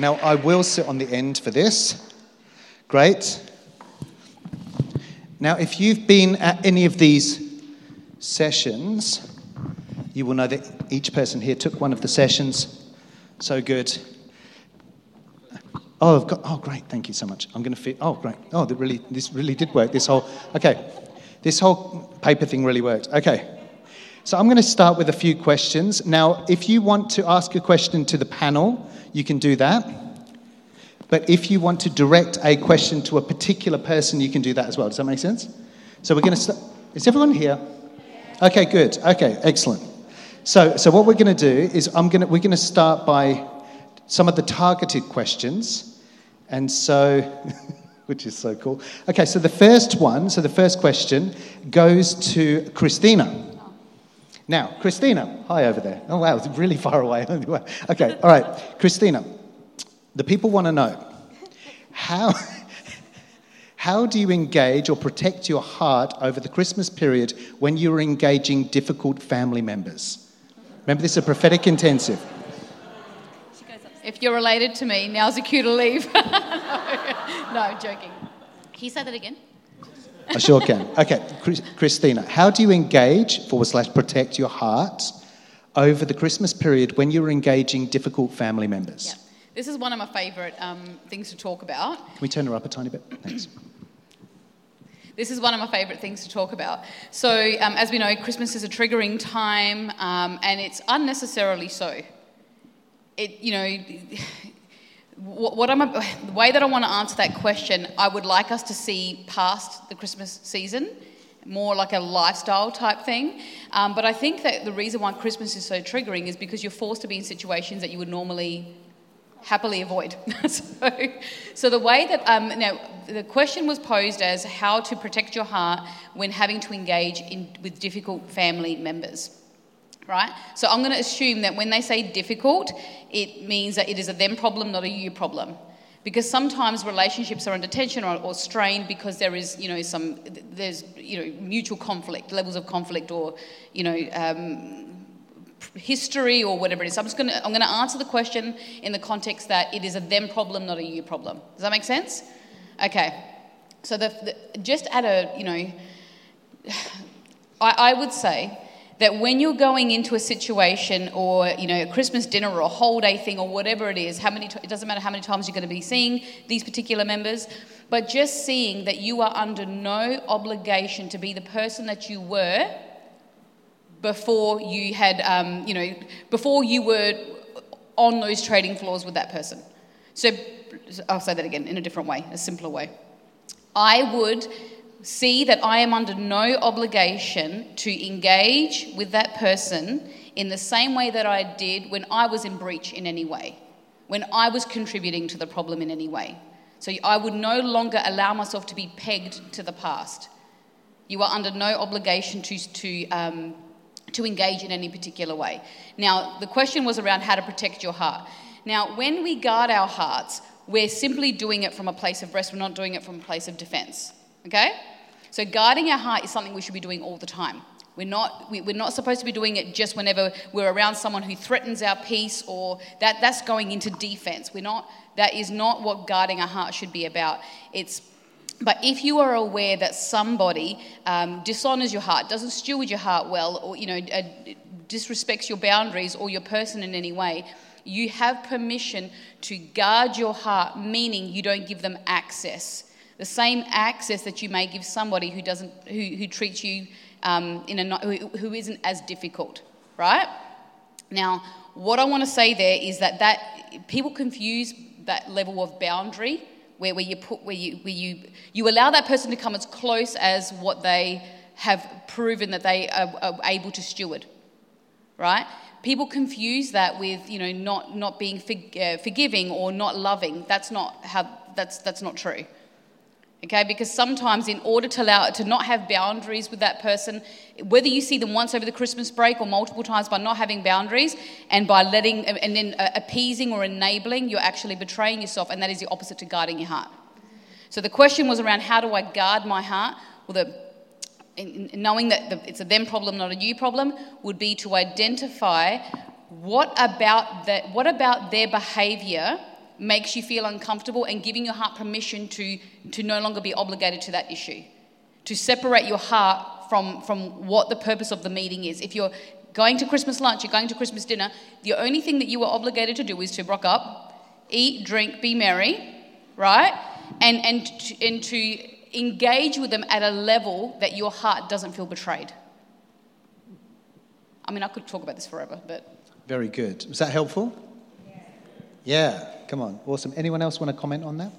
Now, I will sit on the end for this. Great. Now, if you've been at any of these sessions, you will know that each person here took one of the sessions. So good. Oh, I've got, oh, great. Thank you so much. I'm going to fit. Oh, great. Oh, that really, this really did work. This whole, okay. This whole paper thing really worked. Okay. So I'm going to start with a few questions. Now, if you want to ask a question to the panel, you can do that. But if you want to direct a question to a particular person, you can do that as well. Does that make sense? So we're going to start. Is everyone here? Okay, good. Okay, excellent. So, so what we're going to do is I'm going to, we're going to start by some of the targeted questions. And so, which is so cool. Okay, so the first one, so the first question goes to Christina. Now, Christina, hi over there. Oh, wow, it's really far away. okay, all right. Christina, the people want to know how, how do you engage or protect your heart over the Christmas period when you're engaging difficult family members? Remember, this is a prophetic intensive. If you're related to me, now's a cue to leave. no, no, joking. Can you say that again? I sure can. Okay, Christina, how do you engage forward slash protect your heart over the Christmas period when you're engaging difficult family members? Yeah. This is one of my favourite um, things to talk about. Can we turn her up a tiny bit? Thanks. This is one of my favourite things to talk about. So, um, as we know, Christmas is a triggering time, um, and it's unnecessarily so. It, you know, what I'm, the way that I want to answer that question, I would like us to see past the Christmas season, more like a lifestyle type thing. Um, but I think that the reason why Christmas is so triggering is because you're forced to be in situations that you would normally happily avoid. so, so the way that um, now the question was posed as how to protect your heart when having to engage in, with difficult family members right? So I'm going to assume that when they say difficult, it means that it is a them problem, not a you problem. Because sometimes relationships are under tension or, or strained because there is, you know, some there's, you know, mutual conflict, levels of conflict, or, you know, um, history or whatever it is. I'm just going to I'm to answer the question in the context that it is a them problem, not a you problem. Does that make sense? Okay. So the, the just at a, you know, I, I would say that when you're going into a situation or you know a christmas dinner or a whole day thing or whatever it is how many it doesn't matter how many times you're going to be seeing these particular members but just seeing that you are under no obligation to be the person that you were before you had um, you know before you were on those trading floors with that person. So i'll say that again in a different way a simpler way. I would see that I am under no obligation to engage with that person in the same way that I did when I was in breach in any way, when I was contributing to the problem in any way. So I would no longer allow myself to be pegged to the past. You are under no obligation to, to, um, to engage in any particular way. Now, the question was around how to protect your heart. Now, when we guard our hearts, we're simply doing it from a place of rest, we're not doing it from a place of defense. Okay? So, guarding our heart is something we should be doing all the time. We're not, we, are not supposed to be doing it just whenever we're around someone who threatens our peace or that, that's going into defense. We're not, that is not what guarding our heart should be about. It's, but if you are aware that somebody um, dishonors your heart, doesn't steward your heart well, or you know, uh, disrespects your boundaries or your person in any way, you have permission to guard your heart, meaning you don't give them access the same access that you may give somebody who doesn't who, who treats you um, in a who, who isn't as difficult right? Now what i want to say there is that that people confuse that level of boundary where, where you put where you where you you allow that person to come as close as what they have proven that they are, are able to steward right? People confuse that with you know not not being uh, forgiving or not loving. That's not how that's that's not true okay? Because sometimes in order to allow to not have boundaries with that person whether you see them once over the christmas break or multiple times by not having boundaries and by letting and then uh, appeasing or enabling you're actually betraying yourself and that is the opposite to guarding your heart. So the question was around how do i guard my heart? Well the knowing that the, it's a them problem not a you problem would be to identify what about that what about their behavior makes you feel uncomfortable and giving your heart permission to, to no longer be obligated to that issue. To separate your heart from, from what the purpose of the meeting is. If you're going to Christmas lunch, you're going to Christmas dinner, the only thing that you are obligated to do is to rock up, eat, drink, be merry, right? And, and, to, and to engage with them at a level that your heart doesn't feel betrayed. I mean, I could talk about this forever, but. Very good. Was that helpful? Yeah. yeah. Come on. Awesome. Anyone else want to comment on that?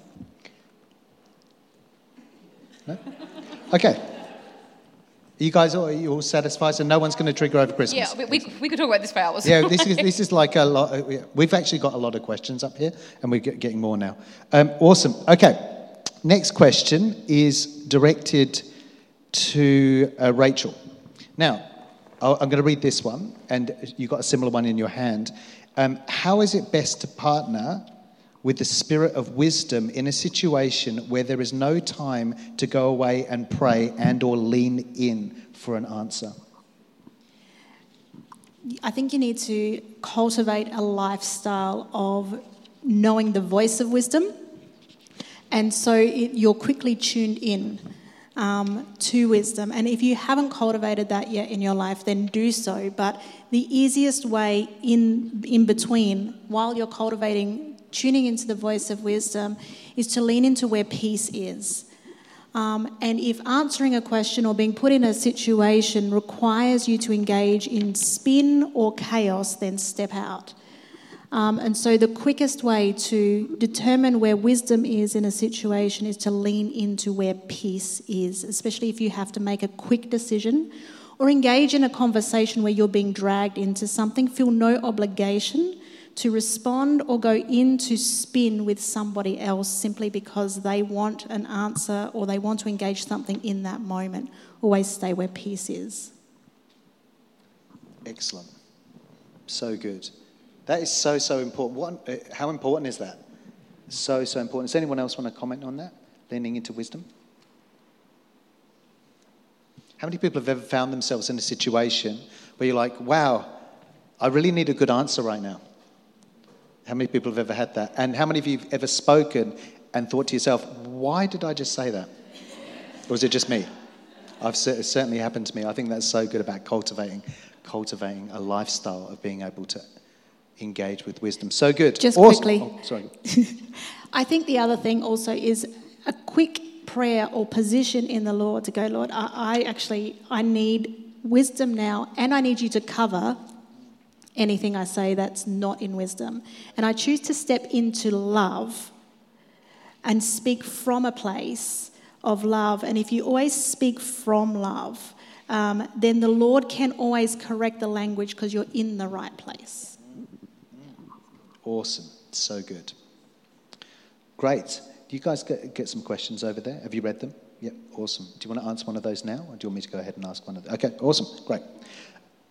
No? Okay. Are you guys all, you all satisfied? So no one's going to trigger over Christmas. Yeah, we, we, we could talk about this for hours. yeah, this is, this is like a lot. Uh, we've actually got a lot of questions up here, and we're getting more now. Um, awesome. Okay. Next question is directed to uh, Rachel. Now, I'm going to read this one, and you've got a similar one in your hand. Um, how is it best to partner with the spirit of wisdom in a situation where there is no time to go away and pray and or lean in for an answer i think you need to cultivate a lifestyle of knowing the voice of wisdom and so it, you're quickly tuned in um, to wisdom. And if you haven't cultivated that yet in your life, then do so. But the easiest way in, in between, while you're cultivating tuning into the voice of wisdom is to lean into where peace is. Um, and if answering a question or being put in a situation requires you to engage in spin or chaos, then step out. Um, and so, the quickest way to determine where wisdom is in a situation is to lean into where peace is, especially if you have to make a quick decision or engage in a conversation where you're being dragged into something. Feel no obligation to respond or go into spin with somebody else simply because they want an answer or they want to engage something in that moment. Always stay where peace is. Excellent. So good. That is so, so important. What, uh, how important is that? So, so important. Does anyone else want to comment on that? Leaning into wisdom? How many people have ever found themselves in a situation where you're like, wow, I really need a good answer right now? How many people have ever had that? And how many of you have ever spoken and thought to yourself, why did I just say that? Or is it just me? I've, it certainly happened to me. I think that's so good about cultivating, cultivating a lifestyle of being able to engage with wisdom. So good. Just awesome. quickly. Oh, sorry. I think the other thing also is a quick prayer or position in the Lord to go, Lord, I, I actually I need wisdom now, and I need you to cover anything I say that's not in wisdom. And I choose to step into love and speak from a place of love. And if you always speak from love, um, then the Lord can always correct the language because you're in the right place. Awesome. So good. Great. Do you guys get, get some questions over there? Have you read them? Yep, awesome. Do you want to answer one of those now, or do you want me to go ahead and ask one of them? Okay, awesome, great.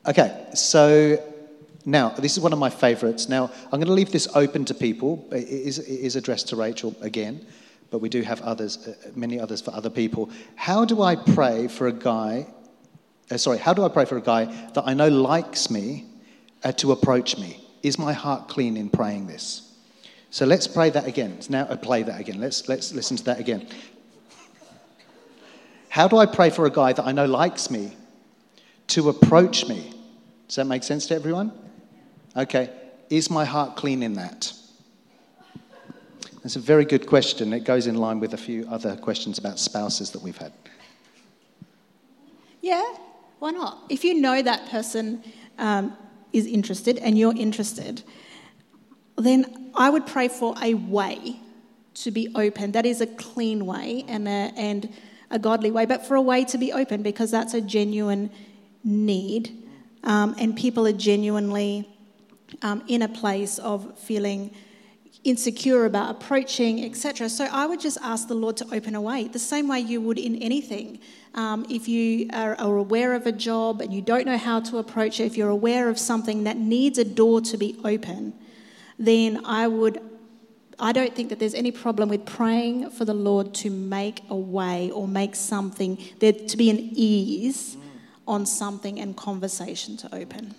Okay, so now, this is one of my favorites. Now, I'm going to leave this open to people. It is, it is addressed to Rachel again, but we do have others, uh, many others for other people. How do I pray for a guy? Uh, sorry, how do I pray for a guy that I know likes me uh, to approach me? Is my heart clean in praying this? So let's pray that again. Now, uh, play that again. Let's, let's listen to that again. How do I pray for a guy that I know likes me to approach me? Does that make sense to everyone? Okay, is my heart clean in that? That's a very good question. It goes in line with a few other questions about spouses that we've had. Yeah, why not? If you know that person um, is interested and you're interested, then I would pray for a way to be open. That is a clean way and a, and a godly way, but for a way to be open because that's a genuine need. Um, and people are genuinely um, in a place of feeling insecure about approaching, etc. So I would just ask the Lord to open a way, the same way you would in anything. Um, if you are, are, aware of a job and you don't know how to approach it, if you're aware of something that needs a door to be open, then I would. I don't think that there's any problem with praying for the Lord to make a way or make something, there to be an ease on something and conversation to open.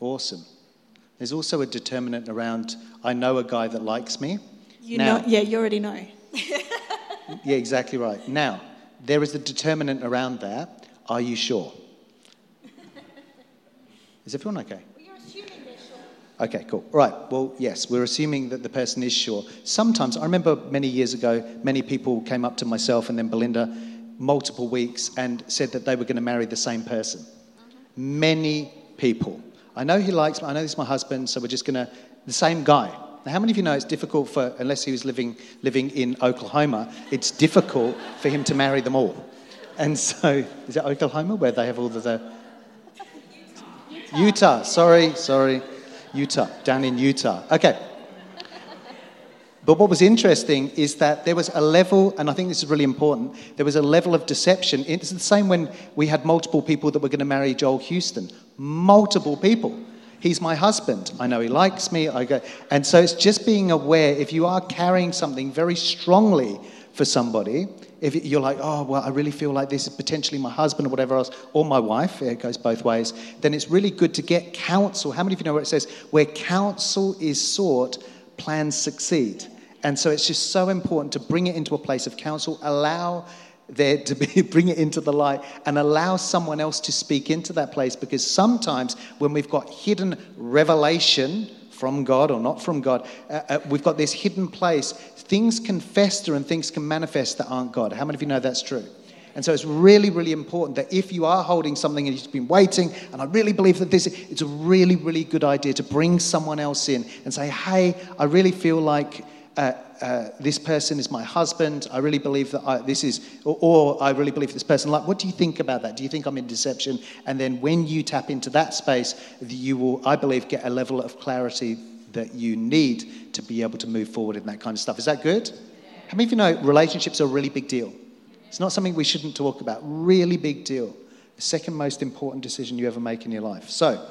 Awesome. There's also a determinant around, I know a guy that likes me. You Now- know, yeah, you already know. Yeah, exactly right. Now, there is a determinant around that. Are you sure? Is everyone okay? Well you're assuming they're sure. Okay, cool. Right. Well, yes, we're assuming that the person is sure. Sometimes, I remember many years ago, many people came up to myself and then Belinda multiple weeks and said that they were going to marry the same person. Mm-hmm. Many people. I know he likes me, I know this is my husband, so we're just going to, the same guy. Now, how many of you know it's difficult for, unless he was living, living in Oklahoma, it's difficult for him to marry them all. And so, is it Oklahoma where they have all of the. Utah, sorry, sorry. Utah, down in Utah. Okay. But what was interesting is that there was a level, and I think this is really important, there was a level of deception. It's the same when we had multiple people that were going to marry Joel Houston. Multiple people. He's my husband. I know he likes me. I go, and so it's just being aware if you are carrying something very strongly for somebody, if you're like, oh, well, I really feel like this is potentially my husband or whatever else, or my wife, it goes both ways, then it's really good to get counsel. How many of you know where it says, where counsel is sought, plans succeed? And so it's just so important to bring it into a place of counsel, allow there to be, bring it into the light, and allow someone else to speak into that place because sometimes when we've got hidden revelation, from God or not from God, uh, uh, we've got this hidden place. Things can fester and things can manifest that aren't God. How many of you know that's true? And so it's really, really important that if you are holding something and you've been waiting, and I really believe that this, it's a really, really good idea to bring someone else in and say, hey, I really feel like uh, uh, this person is my husband. I really believe that I, this is, or, or I really believe this person. Like, what do you think about that? Do you think I'm in deception? And then when you tap into that space, you will, I believe, get a level of clarity that you need to be able to move forward in that kind of stuff. Is that good? How many of you know relationships are a really big deal? It's not something we shouldn't talk about. Really big deal. The second most important decision you ever make in your life. So,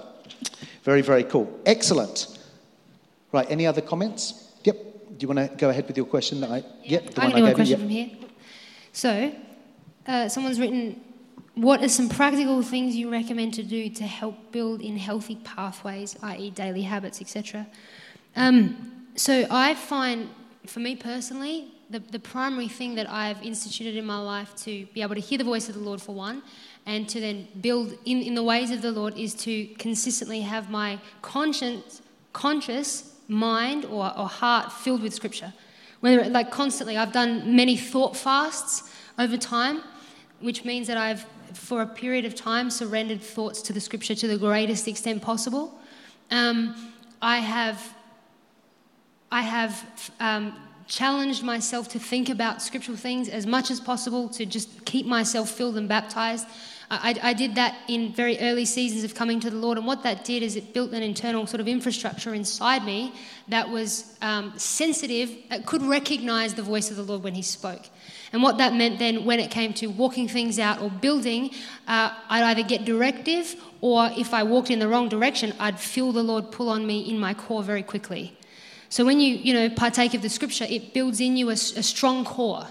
very, very cool. Excellent. Right, any other comments? Yep. Do you want to go ahead with your question? That I, yep, the I one I gave you. question Yep. from here. So, uh, someone's written, what are some practical things you recommend to do to help build in healthy pathways, i.e., daily habits, etc.? Um, so, I find, for me personally, the, the primary thing that I've instituted in my life to be able to hear the voice of the Lord, for one, and to then build in, in the ways of the Lord is to consistently have my conscience, conscious mind or, or heart filled with Scripture. Whether, like, constantly, I've done many thought fasts over time, which means that I've, for a period of time, surrendered thoughts to the Scripture to the greatest extent possible. Um, I have I have um, challenged myself to think about scriptural things as much as possible, to just keep myself filled and baptized. I, I, did that in very early seasons of coming to the Lord, and what that did is it built an internal sort of infrastructure inside me that was um, sensitive, that could recognize the voice of the Lord when He spoke. And what that meant then, when it came to walking things out or building, uh, I'd either get directive, or if I walked in the wrong direction, I'd feel the Lord pull on me in my core very quickly. So when you, you know, partake of the scripture, it builds in you a, a strong core.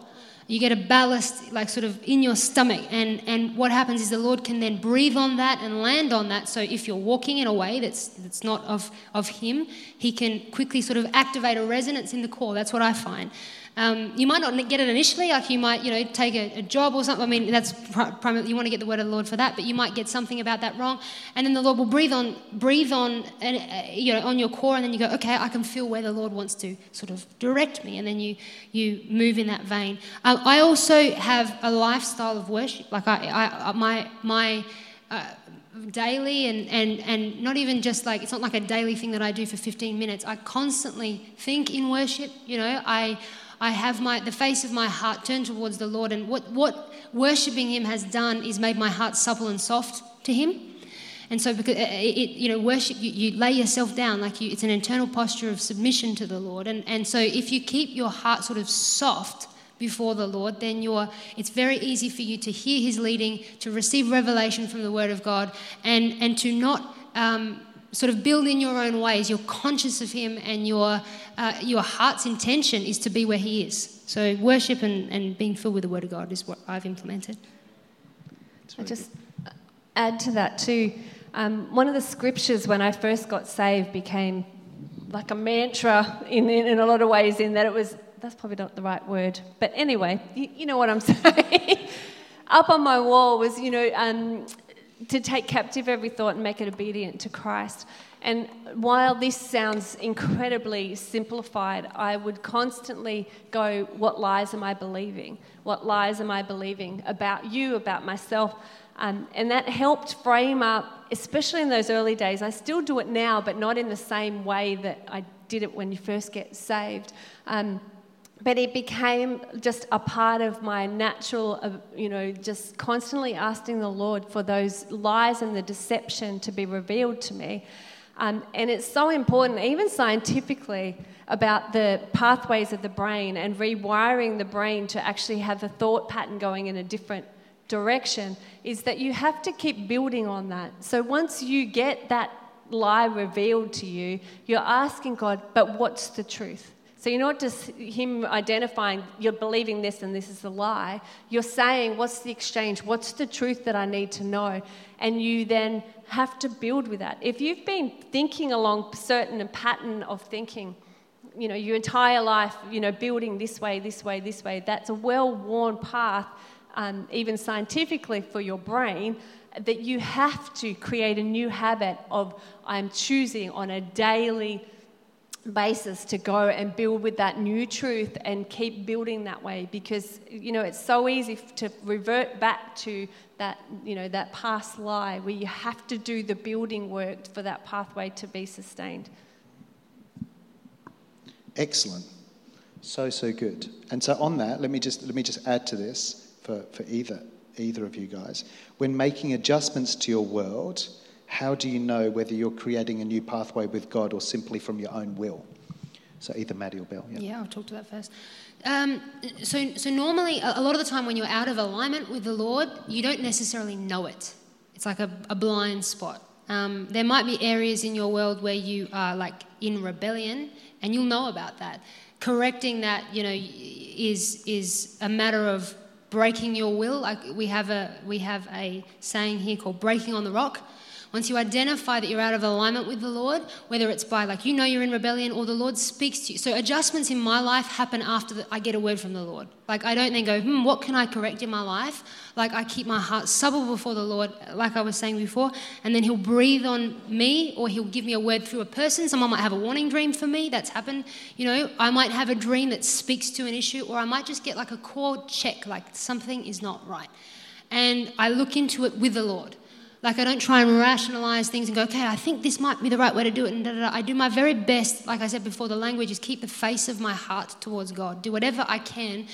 You get a ballast, like sort of in your stomach. And, and what happens is the Lord can then breathe on that and land on that. So if you're walking in a way that's, that's not of, of Him, He can quickly sort of activate a resonance in the core. That's what I find. Um, you might not get it initially, like you might, you know, take a, a job or something. I mean, that's pri- primarily you want to get the word of the Lord for that, but you might get something about that wrong, and then the Lord will breathe on, breathe on, and uh, you know, on your core, and then you go, okay, I can feel where the Lord wants to sort of direct me, and then you you move in that vein. Um, I also have a lifestyle of worship, like I, I my my. Uh, daily and, and, and not even just like it's not like a daily thing that i do for 15 minutes i constantly think in worship you know i I have my the face of my heart turned towards the Lord, and what what worshiping Him has done is made my heart supple and soft to Him. And so, because it, it you know, worship you, you lay yourself down like you, it's an internal posture of submission to the Lord. And and so, if you keep your heart sort of soft before the Lord, then you're it's very easy for you to hear His leading, to receive revelation from the Word of God, and and to not. Um, sort of build in your own ways. You're conscious of Him, and your uh, your heart's intention is to be where He is. So worship and, and being filled with the Word of God is what I've implemented. I just add to that too. Um, one of the scriptures when I first got saved became like a mantra in, in, in, a lot of ways, in that it was, that's probably not the right word, but anyway, you, you know what I'm saying. Up on my wall was, you know, um, to take captive every thought and make it obedient to Christ. And while this sounds incredibly simplified, I would constantly go, What lies am I believing? What lies am I believing about you, about myself? Um, and that helped frame up, especially in those early days. I still do it now, but not in the same way that I did it when you first get saved. Um, but it became just a part of my natural, uh, you know, just constantly asking the Lord for those lies and the deception to be revealed to me. Um, and it's so important, even scientifically, about the pathways of the brain and rewiring the brain to actually have the thought pattern going in a different direction, is that you have to keep building on that. So once you get that lie revealed to you, you're asking God, but what's the truth? So you're not just him identifying, you're believing this and this is a lie. You're saying, what's the exchange? What's the truth that I need to know? And you then have to build with that. If you've been thinking along certain pattern of thinking, you know, your entire life, you know, building this way, this way, this way, that's a well-worn path, um, even scientifically for your brain, that you have to create a new habit of I'm choosing on a daily basis to go and build with that new truth and keep building that way because you know it's so easy to revert back to that you know that past lie where you have to do the building work for that pathway to be sustained. Excellent. So so good. And so on that let me just let me just add to this for, for either either of you guys. When making adjustments to your world how do you know whether you're creating a new pathway with God or simply from your own will? So either Maddie or Bill. Yeah, yeah I'll talk to that first. Um, so, so normally, a lot of the time when you're out of alignment with the Lord, you don't necessarily know it. It's like a, a blind spot. Um, there might be areas in your world where you are like in rebellion, and you'll know about that. Correcting that, you know, is is a matter of breaking your will. Like we have a we have a saying here called "breaking on the rock." Once you identify that you're out of alignment with the Lord, whether it's by like you know you're in rebellion or the Lord speaks to you. So adjustments in my life happen after I get a word from the Lord. Like I don't then go, hmm, what can I correct in my life? Like I keep my heart supple before the Lord, like I was saying before, and then He'll breathe on me or He'll give me a word through a person. Someone might have a warning dream for me. That's happened. You know, I might have a dream that speaks to an issue, or I might just get like a core check, like something is not right. And I look into it with the Lord. Like, I don't try and rationalize things and go, okay, I think this might be the right way to do it. And da, da, da. I do my very best, like I said before, the language is keep the face of my heart towards God. Do whatever I can.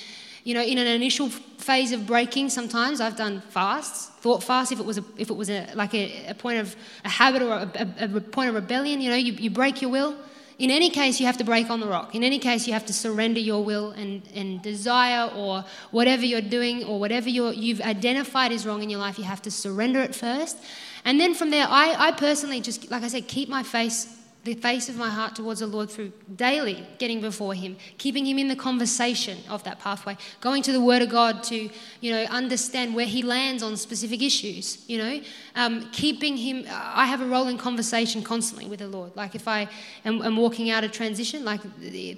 You know, in an initial phase of breaking, sometimes I've done fasts, thought fast if it was a, if it was a, like a, a point of a habit or a, a, a point of rebellion. You know, you, you break your will in any case, you have to break on the rock. In any case, you have to surrender your will and, and desire or whatever you're doing or whatever you have identified is wrong in your life, you have to surrender it first. And then from there, I, I personally just, like I said, keep my face the face of my heart towards the Lord through daily getting before Him, keeping Him in the conversation of that pathway, going to the Word of God to, you know, understand where He lands on specific issues, you know, um, keeping Him. I have a role in conversation constantly with the Lord. Like if I am, am walking out a transition, like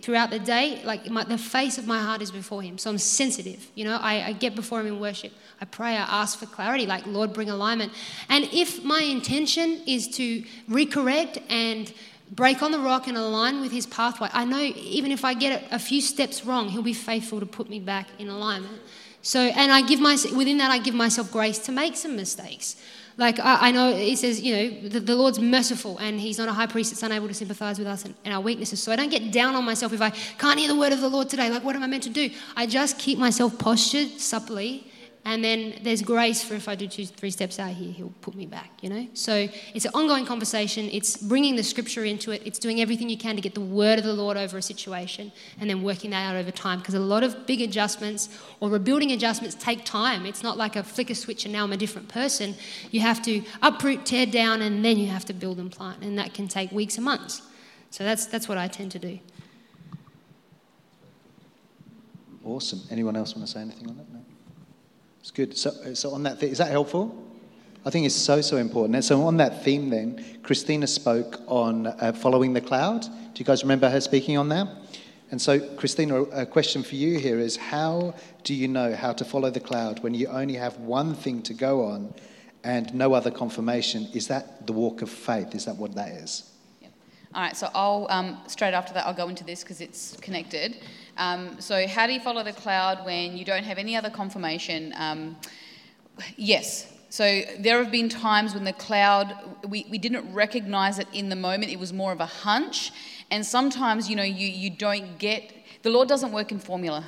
throughout the day, like my, the face of my heart is before Him. So I'm sensitive, you know, I, I get before Him in worship. I pray, I ask for clarity, like, Lord, bring alignment. And if my intention is to recorrect and break on the rock and align with his pathway. I know even if I get a few steps wrong, he'll be faithful to put me back in alignment. So, and I give my, within that, I give myself grace to make some mistakes. Like, I, I know he says, you know, the, the, Lord's merciful and he's not a high priest that's unable to sympathize with us and, and our weaknesses. So I don't get down on myself if I can't hear the word of the Lord today. Like, what am I meant to do? I just keep myself postured supplely and then there's grace for if I do two, three steps out here, he'll put me back, you know? So it's an ongoing conversation. It's bringing the scripture into it. It's doing everything you can to get the word of the Lord over a situation and then working that out over time. Because a lot of big adjustments or rebuilding adjustments take time. It's not like a flicker switch and now I'm a different person. You have to uproot, tear down, and then you have to build and plant. And that can take weeks and months. So that's, that's what I tend to do. Awesome. Anyone else want to say anything on that? No? It's good. So, so on that, is that helpful? I think it's so, so important. And so, on that theme, then, Christina spoke on uh, following the cloud. Do you guys remember her speaking on that? And so, Christina, a question for you here is how do you know how to follow the cloud when you only have one thing to go on and no other confirmation? Is that the walk of faith? Is that what that is? All right, so I'll um, straight after that I'll go into this because it's connected. Um, so, how do you follow the cloud when you don't have any other confirmation? Um, yes. So there have been times when the cloud we, we didn't recognize it in the moment. It was more of a hunch, and sometimes you know you you don't get the Lord doesn't work in formula.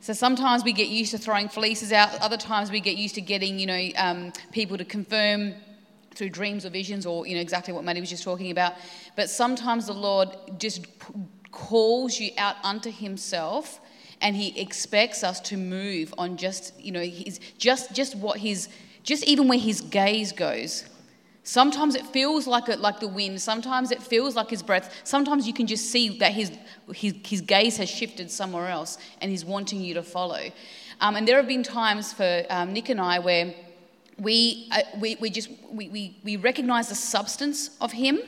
So sometimes we get used to throwing fleeces out. Other times we get used to getting you know um, people to confirm through dreams or visions or you know exactly what Maddie was just talking about. But sometimes the Lord just calls you out unto Himself, and He expects us to move on just you know His just just what His just even where His gaze goes. Sometimes it feels like it, like the wind. Sometimes it feels like His breath. Sometimes you can just see that His His, his gaze has shifted somewhere else, and He's wanting you to follow. Um, and there have been times for um, Nick and I where we, uh, we, we just we, we, we recognize the substance of him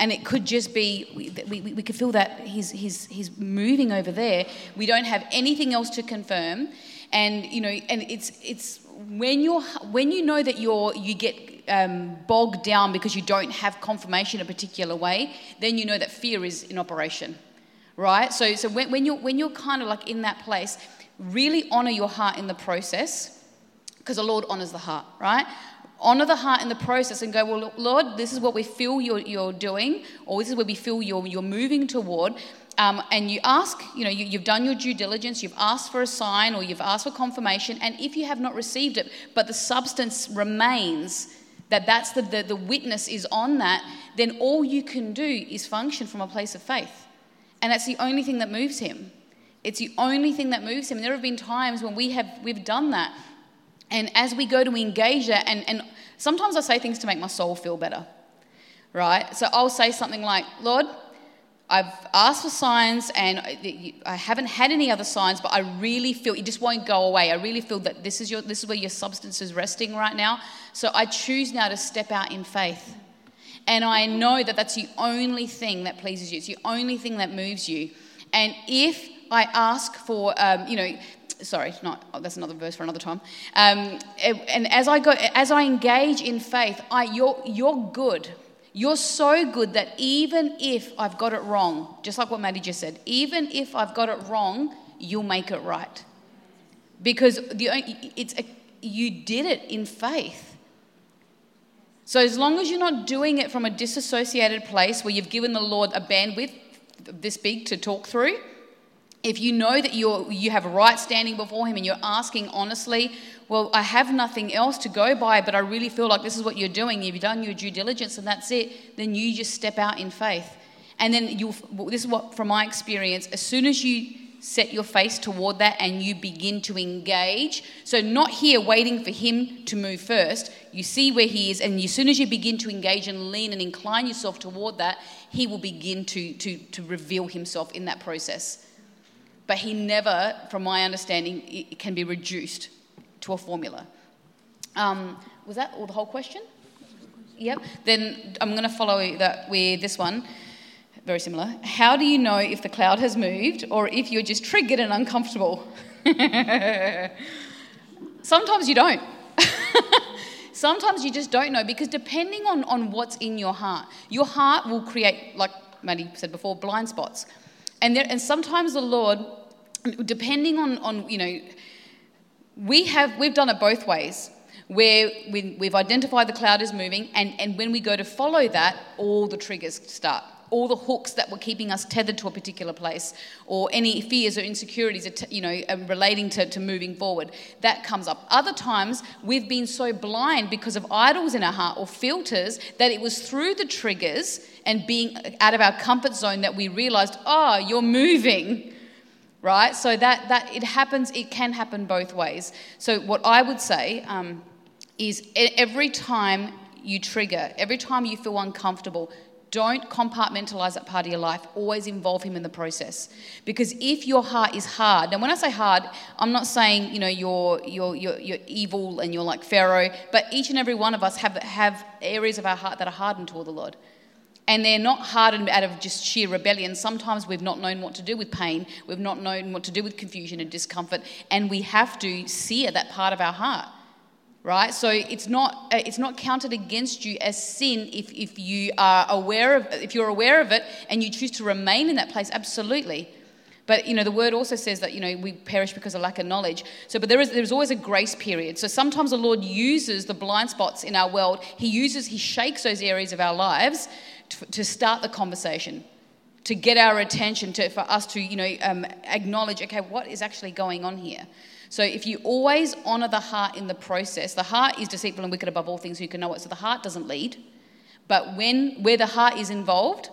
and it could just be we, we, we could feel that he's, he's, he's moving over there. We don't have anything else to confirm. And you know and it's it's when you're when you know that you're you get um, bogged down because you don't have confirmation a particular way then you know that fear is in operation right? So so when, when you're when you're kind of like in that place really honor your heart in the process because the Lord honors the heart, right? Honor the heart in the process and go, well, Lord, this is what we feel you're, you're doing, or this is where we feel you're, you're moving toward. Um, and you ask, you know, you, you've done your due diligence, you've asked for a sign or you've asked for confirmation, and if you have not received it, but the substance remains, that that's the, the, the witness is on that, then all you can do is function from a place of faith. And that's the only thing that moves him. It's the only thing that moves him. There have been times when we have we've done that and as we go to engage that, and, and sometimes I say things to make my soul feel better, right? So I'll say something like, Lord, I've asked for signs and I haven't had any other signs, but I really feel it just won't go away. I really feel that this is, your, this is where your substance is resting right now. So I choose now to step out in faith. And I know that that's the only thing that pleases you, it's the only thing that moves you. And if I ask for, um, you know, sorry, not oh, that's another verse for another time. Um, and as I go, as I engage in faith, I, you're you're good. You're so good that even if I've got it wrong, just like what Maddie just said, even if I've got it wrong, you'll make it right. Because the it's a, you did it in faith. So as long as you're not doing it from a disassociated place where you've given the Lord a bandwidth this big to talk through, if you know that you you have a right standing before him and you're asking honestly, well, I have nothing else to go by, but I really feel like this is what you're doing. You've done your due diligence and that's it. Then you just step out in faith. And then you this is what from my experience, as soon as you set your face toward that and you begin to engage. So, not here waiting for him to move first. You see where he is, and as soon as you begin to engage and lean and incline yourself toward that, he will begin to, to, to reveal himself in that process but he never, from my understanding, it can be reduced to a formula. Um, was that all the whole question? Yep. Then I'm going to follow that with this one. Very similar. How do you know if the cloud has moved or if you're just triggered and uncomfortable? Sometimes you don't. Sometimes you just don't know because depending on, on what's in your heart, your heart will create, like Maddie said before, blind spots. And, there, and sometimes the Lord depending on, on you know, we have, we've done it both ways where we, have identified the cloud is moving, and, and when we go to follow that, all the triggers start. All the hooks that were keeping us tethered to a particular place, or any fears or insecurities, you know, um, relating to, to moving forward, that comes up. Other times, we've been so blind because of idols in our heart or filters that it was through the triggers and being out of our comfort zone that we realized, oh, you're moving right? So that, that it happens, it can happen both ways. So what I would say um, is every time you trigger, every time you feel uncomfortable, Don't compartmentalize that part of your life. Always involve him in the process. Because if your heart is hard, now when I say hard, I'm not saying, you know, you're, you're, you're, you're evil and you're like Pharaoh, but each and every one of us have, have areas of our heart that are hardened toward the Lord. And they're not hardened out of just sheer rebellion. Sometimes we've not known what to do with pain, we've not known what to do with confusion and discomfort, and we have to sear that part of our heart right? So it's not uh, it's not counted against you as sin if, if you are aware of if you're aware of it and you choose to remain in that place absolutely. But you know the word also says that you know we perish because of lack of knowledge. So but there is there's always a grace period. So sometimes the lord uses the blind spots in our world. He uses he shakes those areas of our lives to, to start the conversation to get our attention to for us to you know um, acknowledge okay what is actually going on here so if you always honor the heart in the process, the heart is deceitful and wicked above all things, who can know it? So the heart doesn't lead. But when where the heart is involved,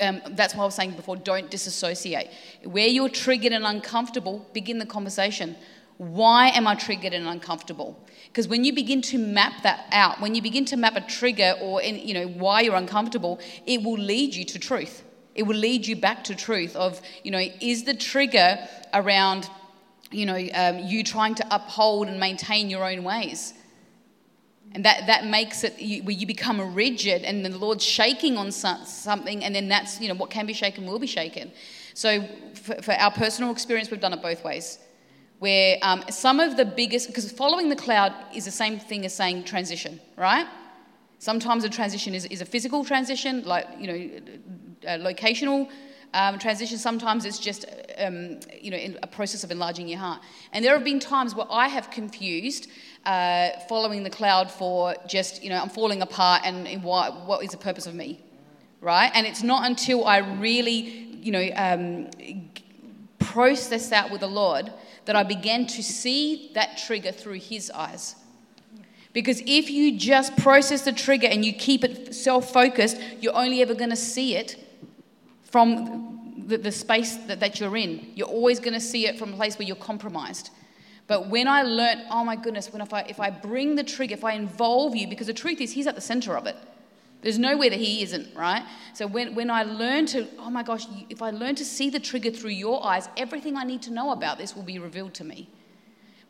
um, that's why I was saying before, don't disassociate. Where you're triggered and uncomfortable, begin the conversation. Why am I triggered and uncomfortable? Because when you begin to map that out, when you begin to map a trigger or in, you know why you're uncomfortable, it will lead you to truth. It will lead you back to truth of you know is the trigger around you know, um, you trying to uphold and maintain your own ways. And that, that makes it you, where you become rigid and the Lord's shaking on something, and then that's, you know, what can be shaken will be shaken. So, for, for our personal experience, we've done it both ways. Where um, some of the biggest, because following the cloud is the same thing as saying transition, right? Sometimes a transition is, is a physical transition, like, you know, locational um, transition. Sometimes it's just, um, you know, a process of enlarging your heart. And there have been times where I have confused uh, following the cloud for just, you know, I'm falling apart and what, what is the purpose of me, right? And it's not until I really, you know, um, process that with the Lord that I began to see that trigger through His eyes. Because if you just process the trigger and you keep it self focused, you're only ever going to see it from the, the space that, that you're in. You're always going to see it from a place where you're compromised. But when I learned, oh my goodness, when if I, if I bring the trigger, if I involve you, because the truth is, he's at the center of it. There's nowhere that he isn't, right? So when, when I learn to, oh my gosh, if I learn to see the trigger through your eyes, everything I need to know about this will be revealed to me.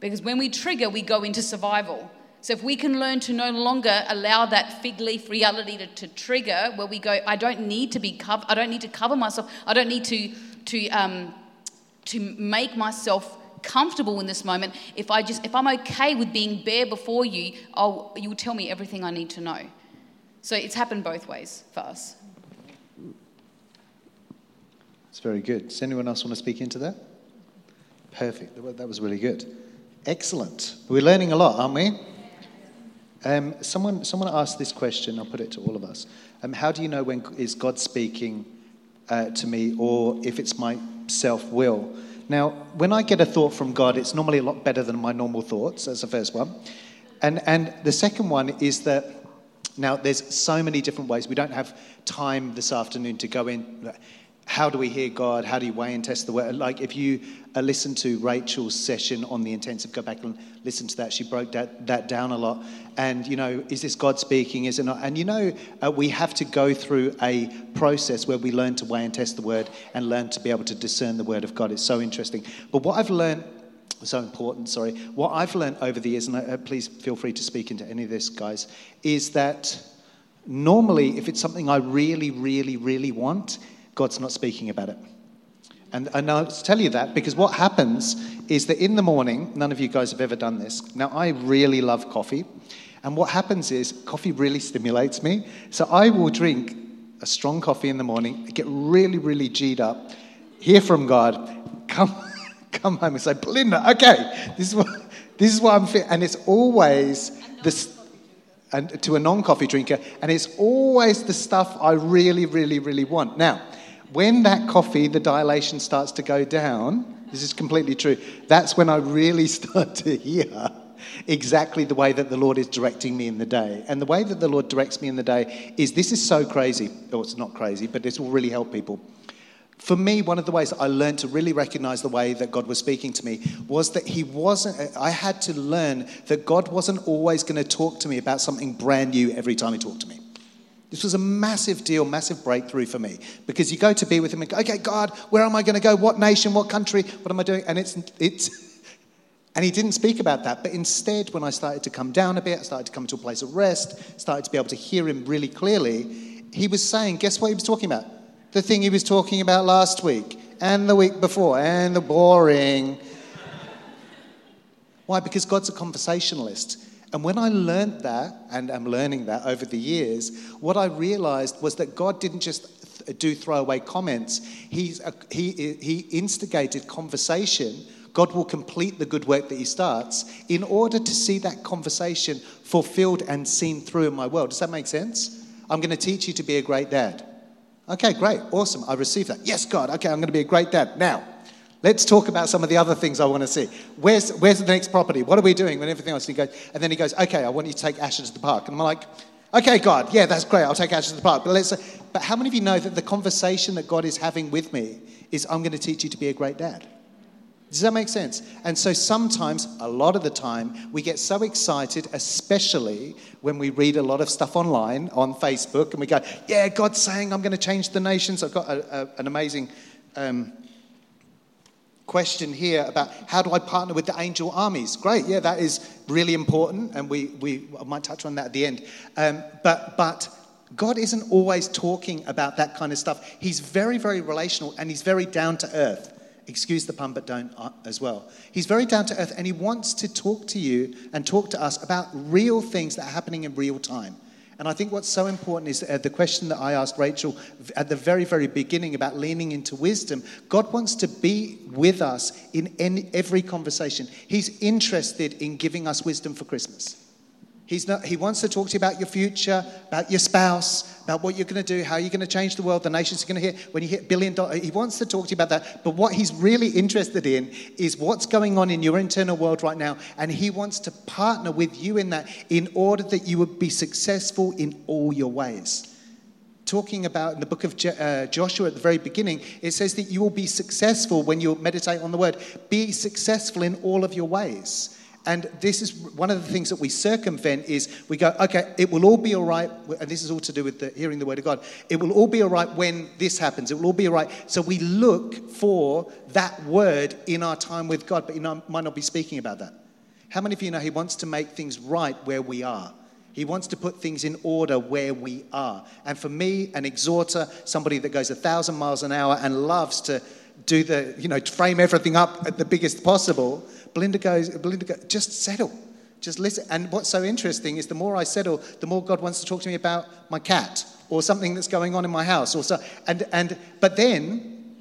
Because when we trigger, we go into survival. So if we can learn to no longer allow that fig leaf reality to, to trigger, where we go, I don't need to be covered, I don't need to cover myself, I don't need to to um, to make myself comfortable in this moment. If I just if I'm okay with being bare before you, I'll, you will tell me everything I need to know. So it's happened both ways for us. It's very good. Does anyone else want to speak into that? Perfect. That was really good. Excellent. We're learning a lot, aren't we? Um, someone, someone asked this question, I'll put it to all of us. Um, how do you know when is God speaking uh, to me or if it's my self will? Now, when I get a thought from God, it's normally a lot better than my normal thoughts. That's the first one. And, and the second one is that now there's so many different ways. We don't have time this afternoon to go in how do we hear God? How do you weigh and test the word? Like if you uh, listen to Rachel's session on the intensive, go back and listen to that. She broke that, that down a lot. And, you know, is this God speaking? Is it not? And, you know, uh, we have to go through a process where we learn to weigh and test the word and learn to be able to discern the word of God. It's so interesting. But what I've learned so important, sorry. What I've learned over the years, and uh, please feel free to speak into any of this, guys, is that normally if it's something I really, really, really want, God's not speaking about it. And, and I'll tell you that because what happens is that in the morning, none of you guys have ever done this. Now, I really love coffee. And what happens is coffee really stimulates me. So I will drink a strong coffee in the morning, get really, really G'd up, hear from God, come, come home and say, Belinda, okay, this is what, this is what I'm feeling. And it's always this and to a non-coffee drinker, and it's always the stuff I really, really, really want. Now, when that coffee, the dilation starts to go down, this is completely true, that's when I really start to hear exactly the way that the Lord is directing me in the day. And the way that the Lord directs me in the day is this is so crazy. Oh, it's not crazy, but this will really help people. For me, one of the ways I learned to really recognize the way that God was speaking to me was that He wasn't, I had to learn that God wasn't always going to talk to me about something brand new every time He talked to me. This was a massive deal, massive breakthrough for me because you go to be with him and go, okay, God, where am I going to go? What nation? What country? What am I doing? And it's, it's, and he didn't speak about that. But instead, when I started to come down a bit, I started to come to a place of rest, started to be able to hear him really clearly, he was saying, guess what he was talking about? The thing he was talking about last week and the week before and the boring. Why? Because God's a conversationalist. And when I learned that, and am learning that over the years, what I realized was that God didn't just th- do throwaway comments, He's a, he, he instigated conversation. God will complete the good work that He starts in order to see that conversation fulfilled and seen through in my world. Does that make sense? I'm going to teach you to be a great dad. Okay, great, awesome. I received that. Yes, God. Okay, I'm going to be a great dad. Now, Let's talk about some of the other things I want to see. Where's, where's the next property? What are we doing? When everything else. And, he goes, and then he goes, okay, I want you to take Asher to the park. And I'm like, okay, God, yeah, that's great. I'll take Asher to the park. But, let's, but how many of you know that the conversation that God is having with me is, I'm going to teach you to be a great dad? Does that make sense? And so sometimes, a lot of the time, we get so excited, especially when we read a lot of stuff online on Facebook, and we go, Yeah, God's saying I'm going to change the nations. I've got a, a, an amazing um, question here about how do I partner with the angel armies? Great, yeah, that is really important, and we, we I might touch on that at the end. Um, but, but God isn't always talking about that kind of stuff. He's very, very relational and he's very down to earth. Excuse the pun, but don't uh, as well. He's very down to earth and he wants to talk to you and talk to us about real things that are happening in real time. And I think what's so important is uh, the question that I asked Rachel at the very, very beginning about leaning into wisdom. God wants to be with us in any, every conversation. He's interested in giving us wisdom for Christmas. He's not, he wants to talk to you about your future, about your spouse, about what you're going to do, how you're going to change the world, the nations are going to hear. when you hit billion dollars. He wants to talk to you about that. But what he's really interested in is what's going on in your internal world right now. And he wants to partner with you in that in order that you would be successful in all your ways. Talking about in the book of uh, Joshua at the very beginning, it says that you will be successful when you meditate on the word. Be successful in all of your ways. And this is one of the things that we circumvent is we go, okay, it will all be all right. And this is all to do with the, hearing the word of God. It will all be all right when this happens. It will all be all right. So we look for that word in our time with God, but he might not be speaking about that. How many of you know he wants to make things right where we are? He wants to put things in order where we are. And for me, an exhorter, somebody that goes a thousand miles an hour and loves to do the, you know, frame everything up at the biggest possible, Belinda goes, Belinda goes, just settle. Just listen. And what's so interesting is the more I settle, the more God wants to talk to me about my cat or something that's going on in my house. Or so, and, and, but then,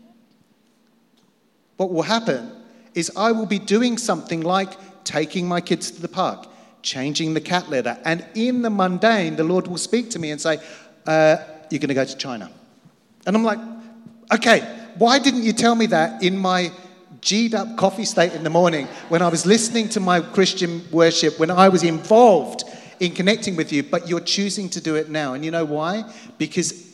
what will happen is I will be doing something like taking my kids to the park, changing the cat litter. And in the mundane, the Lord will speak to me and say, uh, You're going to go to China. And I'm like, Okay, why didn't you tell me that in my G'd up coffee state in the morning when I was listening to my Christian worship, when I was involved in connecting with you, but you're choosing to do it now. And you know why? Because,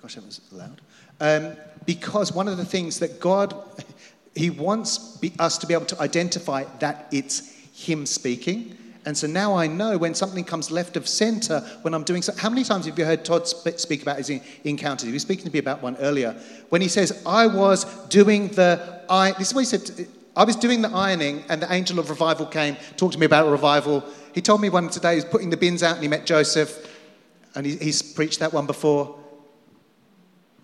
gosh, that was loud. Um, because one of the things that God, He wants be, us to be able to identify that it's Him speaking. And so now I know when something comes left of center, when I'm doing so. How many times have you heard Todd speak about his encounters? He was speaking to me about one earlier. When he says, I was doing the, I, this is what he said, I was doing the ironing and the angel of revival came, talked to me about revival. He told me one today, he was putting the bins out and he met Joseph, and he, he's preached that one before.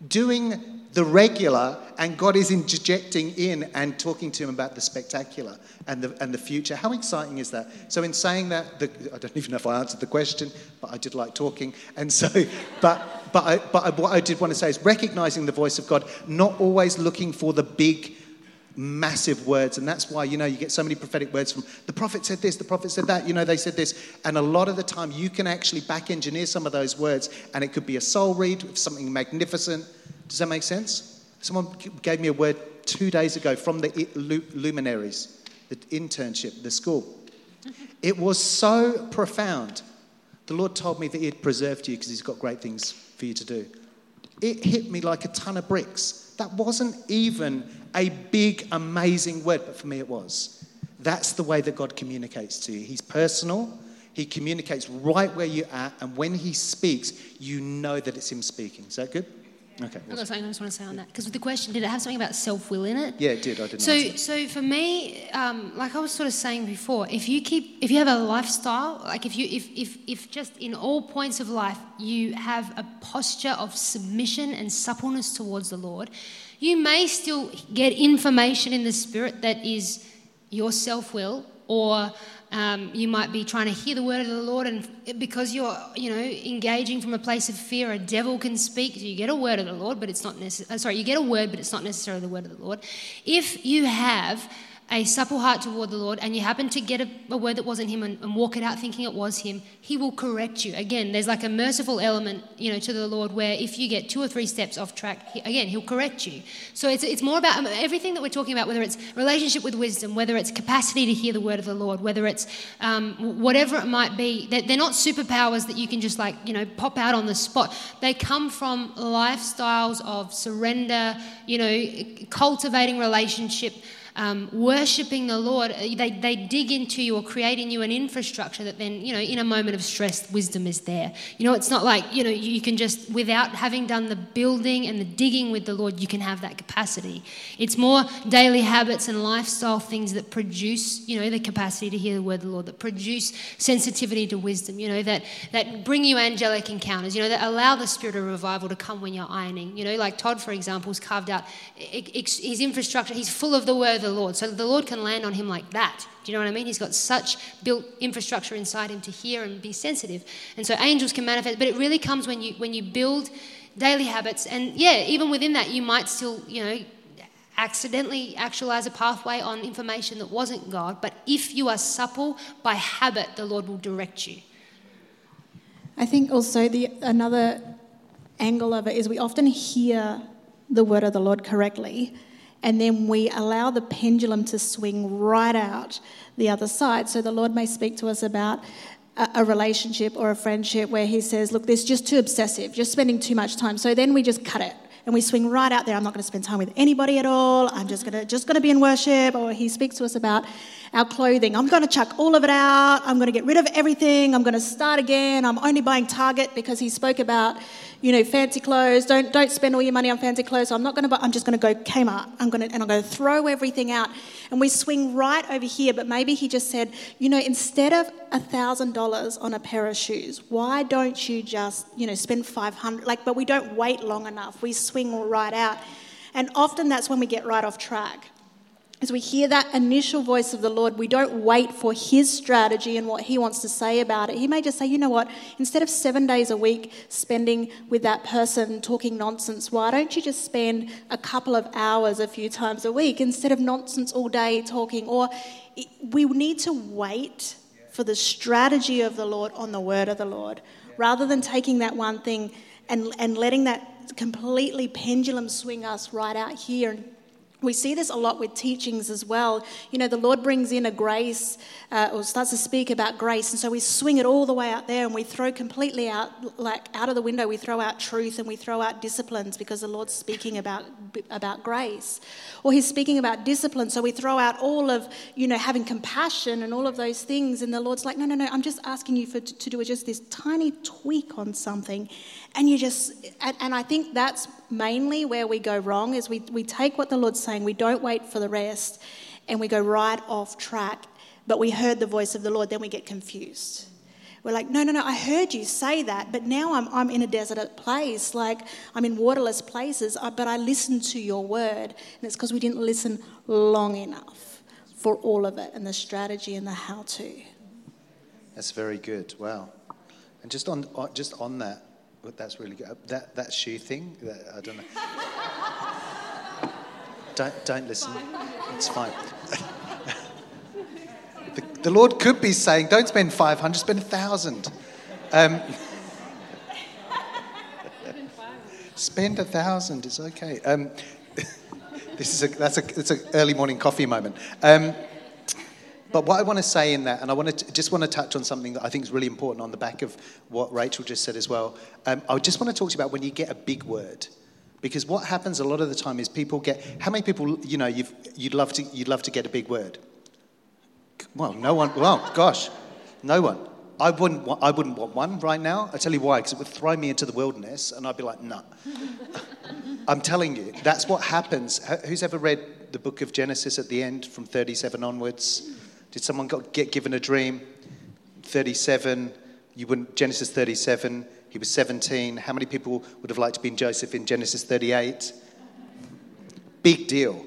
Doing the regular, and God is interjecting in and talking to him about the spectacular and the, and the future. How exciting is that? So, in saying that, the, I don't even know if I answered the question, but I did like talking. And so, but, but, I, but I, what I did want to say is recognizing the voice of God, not always looking for the big, massive words. And that's why, you know, you get so many prophetic words from the prophet said this, the prophet said that, you know, they said this. And a lot of the time, you can actually back engineer some of those words, and it could be a soul read, something magnificent does that make sense? Someone gave me a word two days ago from the luminaries, the internship, the school. It was so profound. The Lord told me that He had preserved you because He's got great things for you to do. It hit me like a ton of bricks. That wasn't even a big, amazing word, but for me it was. That's the way that God communicates to you. He's personal, He communicates right where you're at, and when he speaks, you know that it's him speaking. Is that good? Okay. I've got something I just want to say on that because with the question, did it have something about self will in it? Yeah, it did. I didn't So, so for me, um, like I was sort of saying before, if you keep, if you have a lifestyle, like if you, if, if, if just in all points of life you have a posture of submission and suppleness towards the Lord, you may still get information in the spirit that is your self will, or um, you might be trying to hear the word of the Lord, and because you're, you know, engaging from a place of fear, a devil can speak. So you get a word of the Lord, but it's not necessarily. Sorry, you get a word, but it's not necessarily the word of the Lord. If you have a supple heart toward the Lord and you happen to get a, a word that wasn't Him and, and walk it out thinking it was Him, He will correct you. Again, there's like a merciful element, you know, to the Lord where if you get two or three steps off track, he, again, He'll correct you. So it's, it's more about um, everything that we're talking about, whether it's relationship with wisdom, whether it's capacity to hear the word of the Lord, whether it's um, whatever it might be. They're, they're not superpowers that you can just like, you know, pop out on the spot. They come from lifestyles of surrender, you know, cultivating relationship um, worshipping the Lord, uh, they, they dig into you or create in you an infrastructure that then, you know, in a moment of stress, wisdom is there. You know, it's not like, you know, you can just, without having done the building and the digging with the Lord, you can have that capacity. It's more daily habits and lifestyle things that produce, you know, the capacity to hear the word of the Lord, that produce sensitivity to wisdom, you know, that, that bring you angelic encounters, you know, that allow the spirit of revival to come when you're ironing. You know, like Todd, for example, has carved out his infrastructure, he's full of the word the Lord. So the Lord can land on him like that. Do you know what I mean? He's got such built infrastructure inside him to hear and be sensitive. And so angels can manifest, but it really comes when you when you build daily habits. And yeah, even within that, you might still, you know, accidentally actualize a pathway on information that wasn't God. But if you are supple by habit, the Lord will direct you. I think also the another angle of it is we often hear the word of the Lord correctly, and then we allow the pendulum to swing right out the other side. So the Lord may speak to us about a, relationship or a friendship where He says, Look, this is just too obsessive, just spending too much time. So then we just cut it and we swing right out there. I'm not going to spend time with anybody at all. I'm just going to just going to be in worship. Or he speaks to us about our clothing. I'm going to chuck all of it out. I'm going to get rid of everything. I'm going to start again. I'm only buying Target because he spoke about, you know, fancy clothes. Don't don't spend all your money on fancy clothes. I'm not going to buy. I'm just going to go Kmart. I'm going to and I'm going to throw everything out. And we swing right over here. But maybe he just said, you know, instead of a thousand dollars on a pair of shoes, why don't you just, you know, spend five hundred? Like, but we don't wait long enough. We swing right out. And often that's when we get right off track. As we hear that initial voice of the Lord, we don't wait for His strategy and what He wants to say about it. He may just say, you know what, instead of seven days a week spending with that person talking nonsense, why don't you just spend a couple of hours a few times a week instead of nonsense all day talking? Or we need to wait for the strategy of the Lord on the word of the Lord rather than taking that one thing and, and letting that completely pendulum swing us right out here and we see this a lot with teachings as well. You know, the Lord brings in a grace uh, or starts to speak about grace, and so we swing it all the way out there and we throw completely out, like out of the window, we throw out truth and we throw out disciplines because the Lord's speaking about, about grace. Or He's speaking about discipline, so we throw out all of, you know, having compassion and all of those things, and the Lord's like, no, no, no, I'm just asking you for, to do just this tiny tweak on something. And you just, and, and I think that's mainly where we go wrong is we, we take what the Lord's saying, we don't wait for the rest, and we go right off track. But we heard the voice of the Lord, then we get confused. We're like, no, no, no, I heard you say that, but now I'm, I'm in a desert place, like I'm in waterless places, uh, but I listened to your word. And it's because we didn't listen long enough for all of it and the strategy and the how to. That's very good. Wow. And just on, just on that, that's really good. That, that shoe thing, that, I don't know. don't, don't listen. It's fine. the, the, Lord could be saying, don't spend 500, spend 1,000. Um, spend a thousand, it's okay. Um, this is a, that's a, it's an early morning coffee moment. Um, but what I want to say in that, and I want to just want to touch on something that I think is really important on the back of what Rachel just said as well. Um, I just want to talk to you about when you get a big word, because what happens a lot of the time is people get. How many people you know you've, you'd love to you'd love to get a big word? Well, no one. Well, gosh, no one. I wouldn't, want, I wouldn't want one right now. I tell you why, because it would throw me into the wilderness and I'd be like, nah. I'm telling you, that's what happens. Who's ever read the book of Genesis at the end from 37 onwards? Did someone get given a dream? 37, you wouldn't, Genesis 37, he was 17. How many people would have liked to be in Joseph in Genesis 38? Big deal.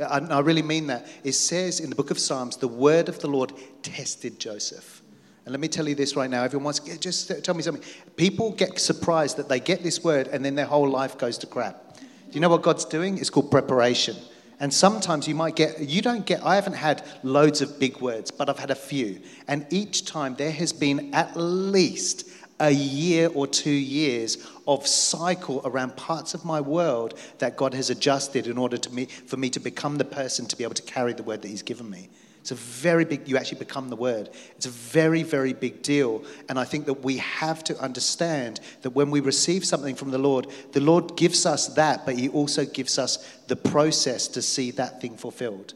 Uh, I, I really mean that. It says in the book of Psalms, the word of the Lord tested Joseph. And let me tell you this right now. Everyone wants, just tell me something. People get surprised that they get this word and then their whole life goes to crap. Do you know what God's doing? It's called preparation. And sometimes you might get, you don't get, I haven't had loads of big words, but I've had a few. And each time there has been at least a year or two years of cycle around parts of my world that God has adjusted in order to me, for me to become the person to be able to carry the word that He's given me. It's a very big, you actually become the word. It's a very, very big deal. And I think that we have to understand that when we receive something from the Lord, the Lord gives us that, but He also gives us the process to see that thing fulfilled.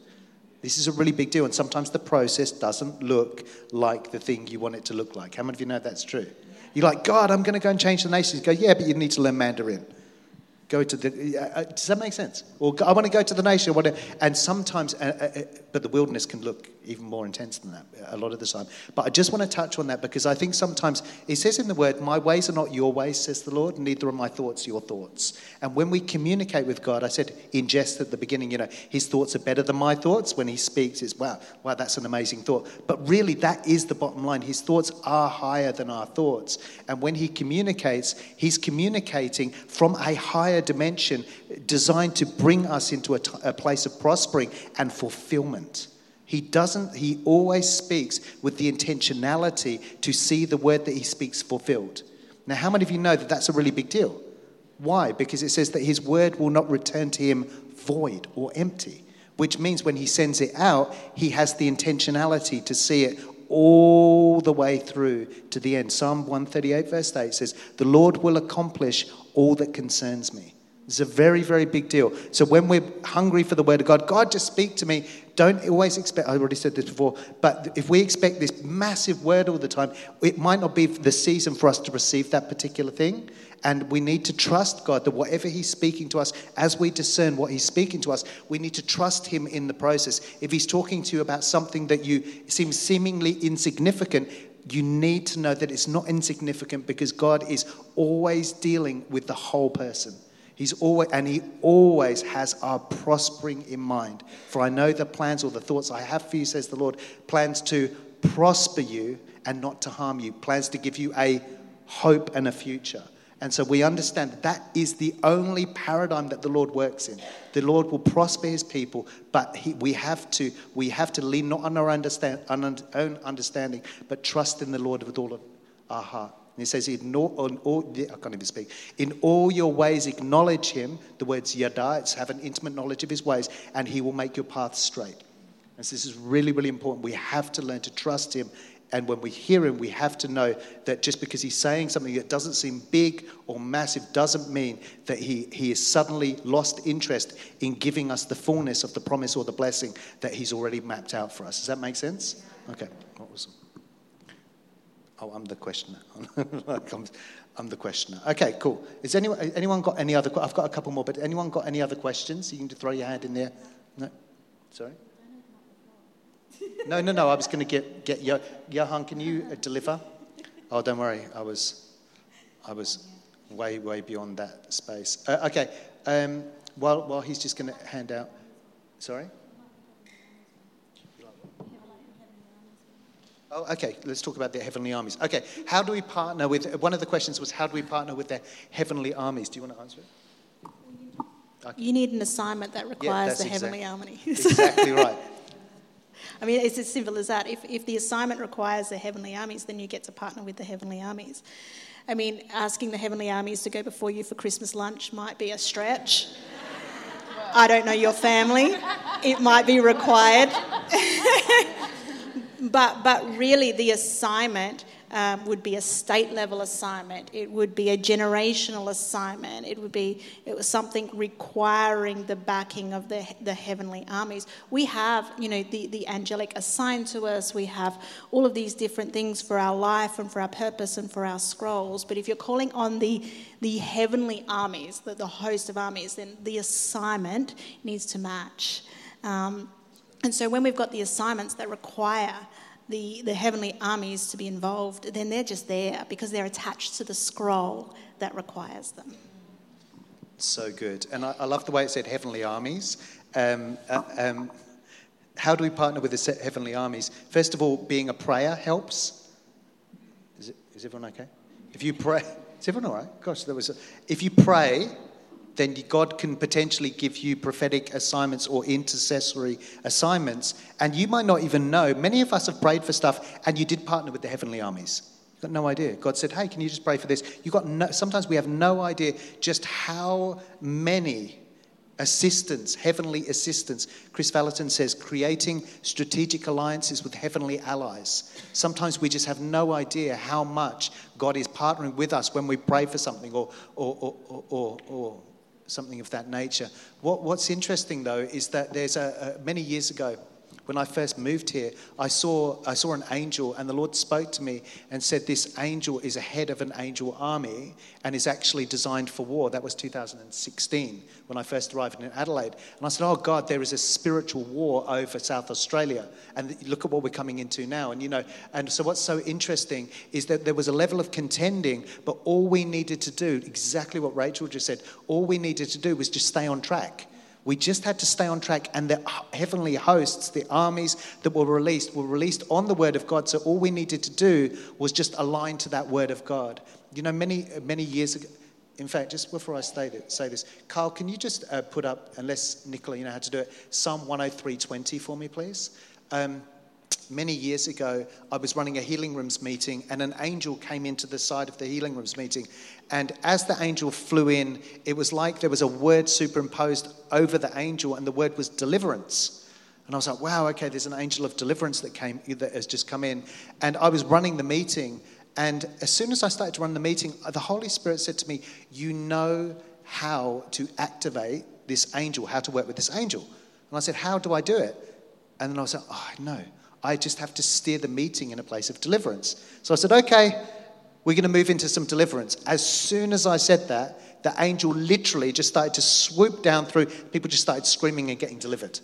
This is a really big deal. And sometimes the process doesn't look like the thing you want it to look like. How many of you know that's true? You're like, God, I'm going to go and change the nations. Go, yeah, but you need to learn Mandarin. Go to the, uh, does that make sense? Or I want to go to the nation. and sometimes, uh, uh, but the wilderness can look even more intense than that a lot of the time. But I just want to touch on that because I think sometimes it says in the word, My ways are not your ways, says the Lord, neither are my thoughts your thoughts. And when we communicate with God, I said in jest at the beginning, you know, his thoughts are better than my thoughts. When he speaks, it's wow, wow, that's an amazing thought. But really, that is the bottom line. His thoughts are higher than our thoughts. And when he communicates, he's communicating from a higher dimension designed to bring us into a, t- a place of prospering and fulfillment. He doesn't, he always speaks with the intentionality to see the word that he speaks fulfilled. Now, how many of you know that that's a really big deal? Why? Because it says that his word will not return to him void or empty, which means when he sends it out, he has the intentionality to see it all the way through to the end. Psalm 138, verse 8 says, The Lord will accomplish all that concerns me. It's a very, very big deal. So when we're hungry for the word of God, God, just speak to me. Don't always expect, I already said this before, but if we expect this massive word all the time, it might not be the season for us to receive that particular thing. And we need to trust God that whatever He's speaking to us, as we discern what He's speaking to us, we need to trust Him in the process. If He's talking to you about something that you seem seemingly insignificant, you need to know that it's not insignificant because God is always dealing with the whole person. He's always, and he always has our prospering in mind. For I know the plans or the thoughts I have for you, says the Lord, plans to prosper you and not to harm you, plans to give you a hope and a future. And so we understand that that is the only paradigm that the Lord works in. The Lord will prosper his people, but he, we, have to, we have to lean not on our understand, own understanding, but trust in the Lord with all of our heart. And he says, in all, all, I can't even speak. In all your ways, acknowledge him. The words yada, it's have an intimate knowledge of his ways, and he will make your path straight. And so this is really, really important. We have to learn to trust him. And when we hear him, we have to know that just because he's saying something that doesn't seem big or massive doesn't mean that he, he has suddenly lost interest in giving us the fullness of the promise or the blessing that he's already mapped out for us. Does that make sense? Okay, awesome. Oh, I'm the questioner. I'm the questioner. Okay, cool. Is anyone, anyone got any other? I've got a couple more, but anyone got any other questions? You can throw your hand in there. No, sorry. No, no, no. I was going to get get Johan. Can you uh, deliver? Oh, don't worry. I was, I was way way beyond that space. Uh, okay. Um, while while he's just going to hand out. Sorry. Oh, okay. Let's talk about the heavenly armies. Okay. How do we partner with? One of the questions was how do we partner with the heavenly armies? Do you want to answer it? Okay. You need an assignment that requires yeah, the heavenly army. exactly right. I mean, it's as simple as that. If, if the assignment requires the heavenly armies, then you get to partner with the heavenly armies. I mean, asking the heavenly armies to go before you for Christmas lunch might be a stretch. I don't know your family. It might be required. but, but really, the assignment um, would be a state level assignment. It would be a generational assignment. It would be it was something requiring the backing of the, the heavenly armies. We have, you know, the, the angelic assigned to us. We have all of these different things for our life and for our purpose and for our scrolls. But if you're calling on the, the heavenly armies, the, the host of armies, then the assignment needs to match. Um, and so when we've got the assignments that require the, the heavenly armies to be involved, then they're just there because they're attached to the scroll that requires them. So good. And I, I love the way it said heavenly armies. Um, uh, um, how do we partner with the heavenly armies? First of all, being a prayer helps. Is, it, is everyone okay? If you pray, is everyone all right? Gosh, there was a, if you pray, then God can potentially give you prophetic assignments or intercessory assignments. And you might not even know. Many of us have prayed for stuff and you did partner with the heavenly armies. You've got no idea. God said, Hey, can you just pray for this? You got no, sometimes we have no idea just how many assistance, heavenly assistance. Kris Vallotton says, creating strategic alliances with heavenly allies. Sometimes we just have no idea how much God is partnering with us when we pray for something or, or, or, or, or something of that nature. What, what's interesting, though, is that there's a, a, many years ago, when I first moved here, I saw, I saw an angel, and the Lord spoke to me and said, This angel is a head of an angel army and is actually designed for war. That was 2016 when I first arrived in Adelaide. And I said, Oh God, there is a spiritual war over South Australia. And look at what we're coming into now. And you know, and so what's so interesting is that there was a level of contending, but all we needed to do, exactly what Rachel just said, all we needed to do was just stay on track. We just had to stay on track, and the heavenly hosts, the armies that were released, were released on the word of God. So all we needed to do was just align to that word of God. You know, many, many years ago, in fact, just before I say this, Carl, can you just uh, put up, unless Nicola, you know how to do it, Psalm 103.20 for me, please? Um, many years ago, I was running a healing rooms meeting, and an angel came into the side of the healing rooms meeting. And as the angel flew in, it was like there was a word superimposed over the angel, and the word was deliverance. And I was like, wow, okay, there's an angel of deliverance that came that has just come in. And I was running the meeting, and as soon as I started to run the meeting, the Holy Spirit said to me, You know how to activate this angel, how to work with this angel. And I said, How do I do it? And then I was like, Oh, no. I just have to steer the meeting in a place of deliverance. So I said, okay, we're going to move into some deliverance. As soon as I said that, the angel literally just started to swoop down through. People just started screaming and getting delivered.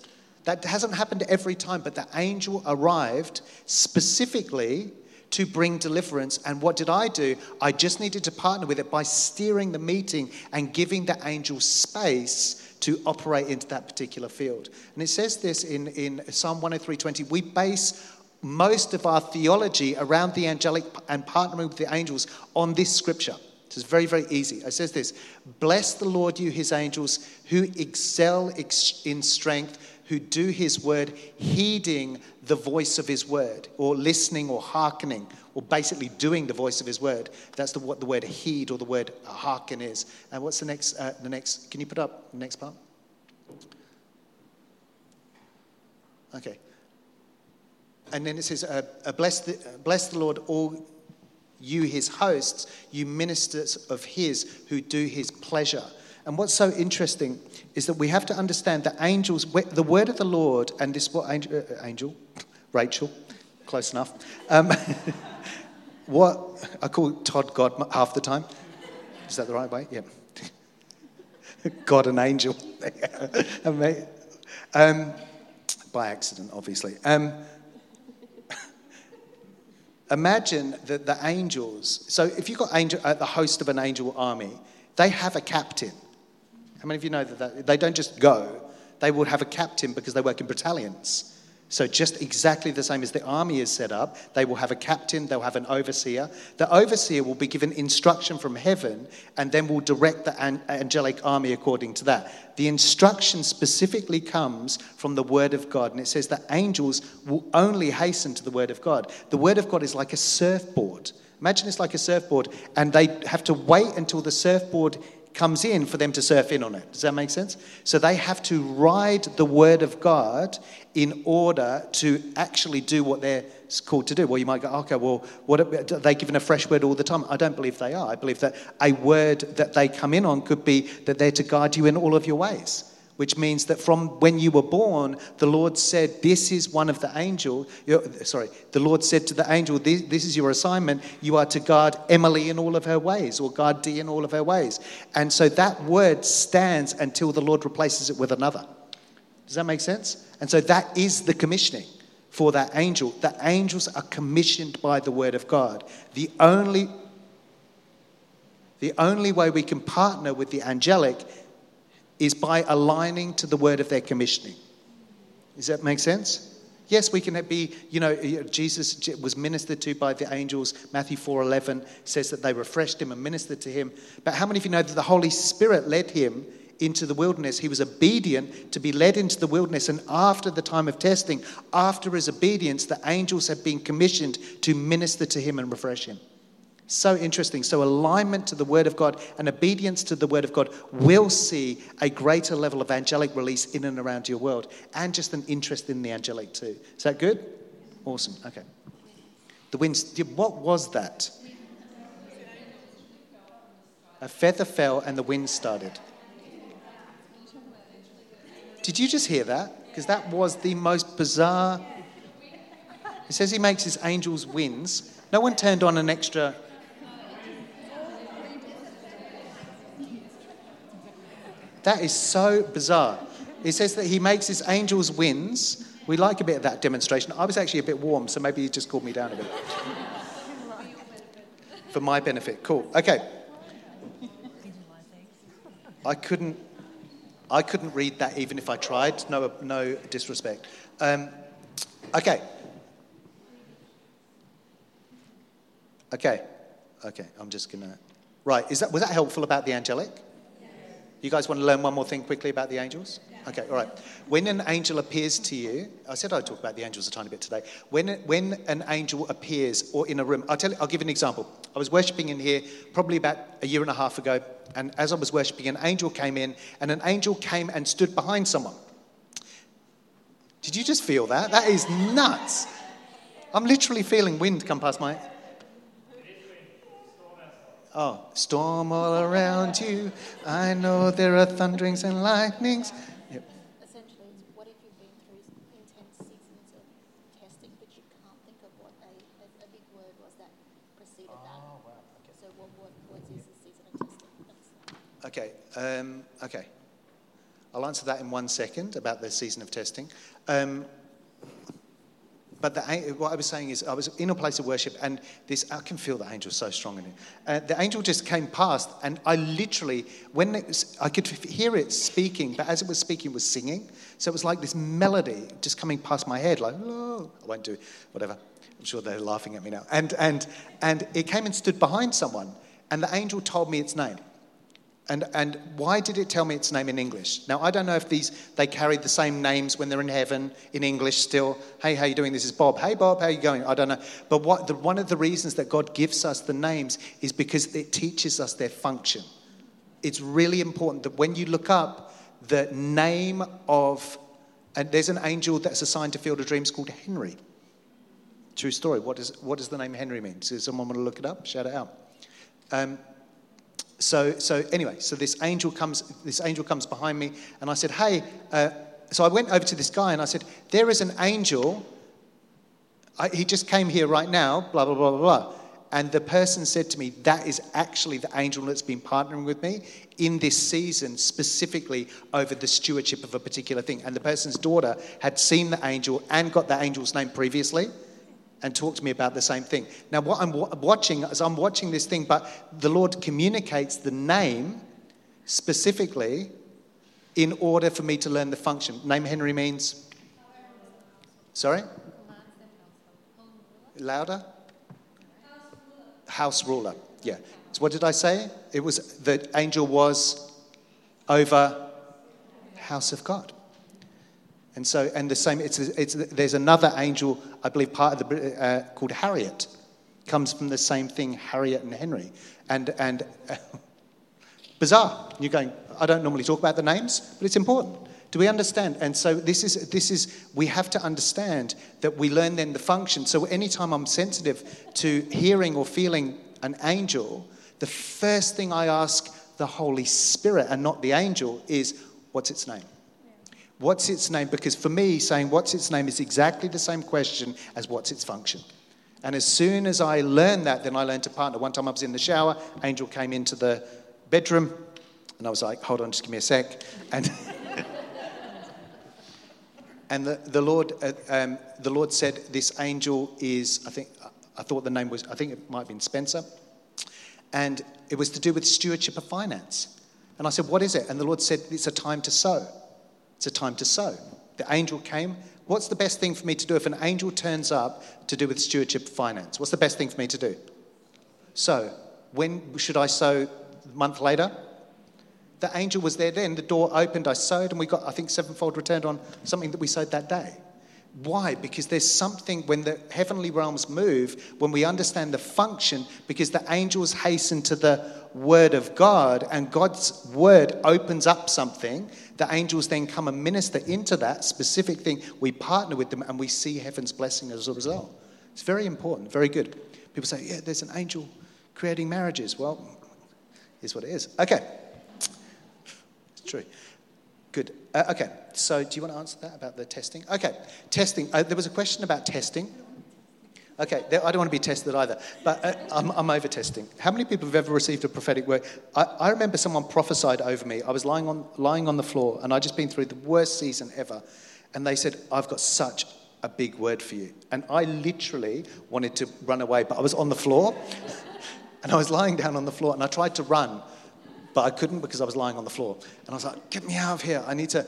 That hasn't happened every time, but the angel arrived specifically to bring deliverance. And what did I do? I just needed to partner with it by steering the meeting and giving the angel space to operate into that particular field. And it says this in, in Psalm 103:20. We base most of our theology around the angelic and partnering with the angels on this scripture. It's very, very easy. It says this Bless the Lord, you his angels, who excel in strength, who do his word, heeding the voice of his word, or listening or hearkening, or basically doing the voice of his word. That's the, what the word heed or the word hearken is. And what's the next? Uh, the next? Can you put up the next part? Okay. And then it says, uh, uh, bless, the, uh, bless the Lord, all you his hosts, you ministers of his who do his pleasure. And what's so interesting is that we have to understand that angels, the word of the Lord, and this what angel, uh, angel Rachel, close enough. Um, What I call Todd God half the time. Is that the right way? Yeah. God and angel. um, by accident, obviously. Um, imagine that the angels. So if you've got angel, uh, the host of an angel army, they have a captain. How many of you know that, that they don't just go? They will have a captain because they work in battalions. So, just exactly the same as the army is set up, they will have a captain, they'll have an overseer. The overseer will be given instruction from heaven and then will direct the angelic army according to that. The instruction specifically comes from the word of God, and it says that angels will only hasten to the word of God. The word of God is like a surfboard. Imagine it's like a surfboard, and they have to wait until the surfboard comes in for them to surf in on it. Does that make sense? So they have to ride the word of God in order to actually do what they're called to do. Well, you might go, okay, well, what are they given a fresh word all the time? I don't believe they are. I believe that a word that they come in on could be that they're to guide you in all of your ways which means that from when you were born, the Lord said, This is one of the angels. Sorry, the Lord said to the angel, this, this, is your assignment. You are to guard Emily in all of her ways, or guard Dee in all of her ways. And so that word stands until the Lord replaces it with another. Does that make sense? And so that is the commissioning for that angel. The angels are commissioned by the word of God. The only, the only way we can partner with the angelic is by aligning to the word of their commissioning. Does that make sense? Yes, we can be, you know, Jesus was ministered to by the angels. Matthew 4:11 says that they refreshed him and ministered to him. But how many of you know that the Holy Spirit led him into the wilderness? He was obedient to be led into the wilderness and after the time of testing, after his obedience, the angels had been commissioned to minister to him and refresh him. So interesting. So, alignment to the Word of God and obedience to the Word of God will see a greater level of angelic release in and around your world and just an interest in the angelic too. Is that good? Awesome. Okay. The winds, what was that? A feather fell and the wind started. Did you just hear that? Because that was the most bizarre. He says he makes his angels winds. No one turned on an extra That is so bizarre. He says that he makes his angels winds. We like a bit of that demonstration. I was actually a bit warm, so maybe he just cooled me down a bit. For my benefit. Cool. Okay. I couldn't I couldn't read that even if I tried. No, no disrespect. Um, okay. Okay. Okay. I'm just gonna. Right. Is that was that helpful about the angelic? You guys want to learn one more thing quickly about the angels? Okay, all right. When an angel appears to you, I said I'd talk about the angels a tiny bit today. When, when an angel appears or in a room, I'll, tell I'll give you an example. I was worshipping in here probably about a year and a half ago, and as I was worshipping, an angel came in, and an angel came and stood behind someone. Did you just feel that? That is nuts. I'm literally feeling wind come past my. Oh, storm all around you. I know there are thunderings and lightnings. Yep. Essentially, it's what if you've been through intense seasons of testing, but you can't think of what a, a, a big word was that preceded oh, that? Wow. Okay. So, what, what, what is the season of testing? Okay. Um, okay. I'll answer that in one second about the season of testing. Um, but the, what I was saying is, I was in a place of worship, and this I can feel the angel so strong in it. Uh, the angel just came past, and I literally, when was, I could hear it speaking, but as it was speaking, it was singing. So it was like this melody just coming past my head, like, oh, I won't do whatever. I'm sure they're laughing at me now. And, and, and it came and stood behind someone, and the angel told me its name. And, and why did it tell me its name in English? Now, I don't know if these, they carry the same names when they're in heaven in English still. Hey, how you doing? This is Bob. Hey, Bob, how you going? I don't know. But what, the, one of the reasons that God gives us the names is because it teaches us their function. It's really important that when you look up the name of, and there's an angel that's assigned to Field of Dreams called Henry. True story. What, is, what does the name Henry mean? Does someone want to look it up? Shout it out. Um, so, so anyway, so this angel comes, this angel comes behind me, and I said, "Hey." Uh, so I went over to this guy and I said, "There is an angel. I, he just came here right now. Blah blah blah blah blah." And the person said to me, "That is actually the angel that's been partnering with me in this season, specifically over the stewardship of a particular thing." And the person's daughter had seen the angel and got the angel's name previously and talk to me about the same thing. Now, what I'm watching is I'm watching this thing, but the Lord communicates the name specifically in order for me to learn the function. Name Henry means? Sorry? Louder? House ruler. Yeah. So what did I say? It was the angel was over house of God. And so, and the same, it's, it's, there's another angel, I believe, part of the, uh, called Harriet, comes from the same thing, Harriet and Henry. And, and Bizarre. You're going, I don't normally talk about the names, but it's important. Do we understand? And so this is this is we have to understand that we learn then the function. So anytime I'm sensitive to hearing or feeling an angel, the first thing I ask the Holy Spirit and not the angel is, what's its name? What's its name? Because for me, saying what's its name is exactly the same question as what's its function. And as soon as I learned that, then I learned to partner. One time I was in the shower, angel came into the bedroom, and I was like, hold on, just give me a sec. And, and the, the, Lord, uh, um, the Lord said, This angel is, I think, I thought the name was, I think it might have been Spencer. And it was to do with stewardship of finance. And I said, What is it? And the Lord said, It's a time to sow. It's a time to sow. The angel came. What's the best thing for me to do if an angel turns up to do with stewardship finance? What's the best thing for me to do? Sow. When should I sow? A month later? The angel was there then. The door opened. I sowed, and we got, I think, sevenfold returned on something that we sowed that day. Why? Because there's something when the heavenly realms move, when we understand the function, because the angels hasten to the word of God and God's word opens up something, the angels then come and minister into that specific thing. We partner with them and we see heaven's blessing as a result. It's very important, very good. People say, yeah, there's an angel creating marriages. Well, here's what it is. Okay. It's true. Good. Uh, okay. So, do you want to answer that about the testing? Okay. Testing. Uh, there was a question about testing. Okay, I don't want to be tested either, but uh, I'm, I'm, over testing. How many people have ever received a prophetic word? I, I, remember someone prophesied over me. I was lying on, lying on the floor, and I'd just been through the worst season ever. And they said, I've got such a big word for you. And I literally wanted to run away, but I was on the floor, and I was lying down on the floor, and I tried to run, but I couldn't because I was lying on the floor. And I was like, get me out of here. I need to,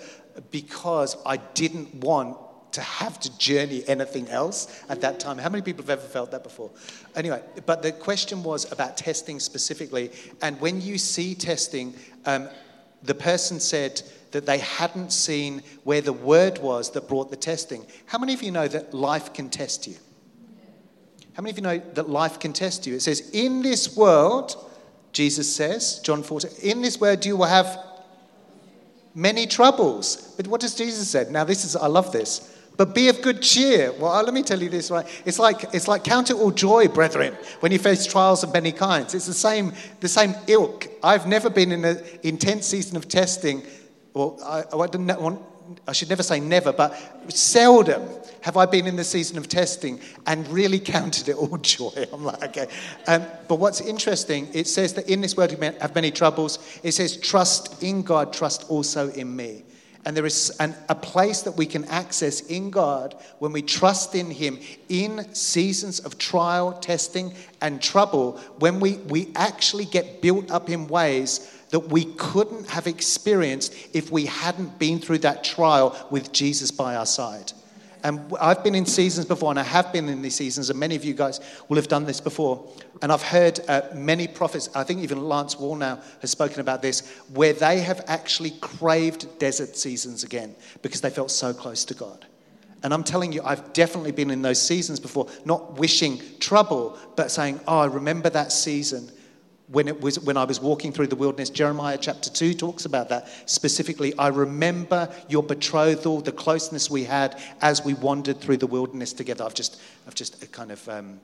because I didn't want to have to journey anything else at that time. How many people have ever felt that before? Anyway, but the question was about testing specifically. And when you see testing, um, the person said that they hadn't seen where the word was that brought the testing. How many of you know that life can test you? How many of you know that life can test you? It says, In this world, Jesus says, John 14, in this world you will have many troubles. But what does Jesus say? Now, this is, I love this. But be of good cheer. Well, let me tell you this, right? It's like, it's like count it all joy, brethren, when you face trials of many kinds. It's the same, the same ilk. I've never been in an intense season of testing. Well, I, I, want, I should never say never, but seldom have I been in the season of testing and really counted it all joy. I'm like, okay. Um, but what's interesting, it says that in this world we have many troubles. It says, trust in God, trust also in me. And there is an, a place that we can access in God when we trust in Him in seasons of trial, testing, and trouble, when we, we actually get built up in ways that we couldn't have experienced if we hadn't been through that trial with Jesus by our side. And I've been in seasons before, and I have been in these seasons, and many of you guys will have done this before. And I've heard uh, many prophets, I think even Lance Wallnau has spoken about this, where they have actually craved desert seasons again because they felt so close to God. And I'm telling you, I've definitely been in those seasons before, not wishing trouble, but saying, Oh, I remember that season when, it was, when I was walking through the wilderness. Jeremiah chapter 2 talks about that specifically. I remember your betrothal, the closeness we had as we wandered through the wilderness together. I've just, I've just kind of um,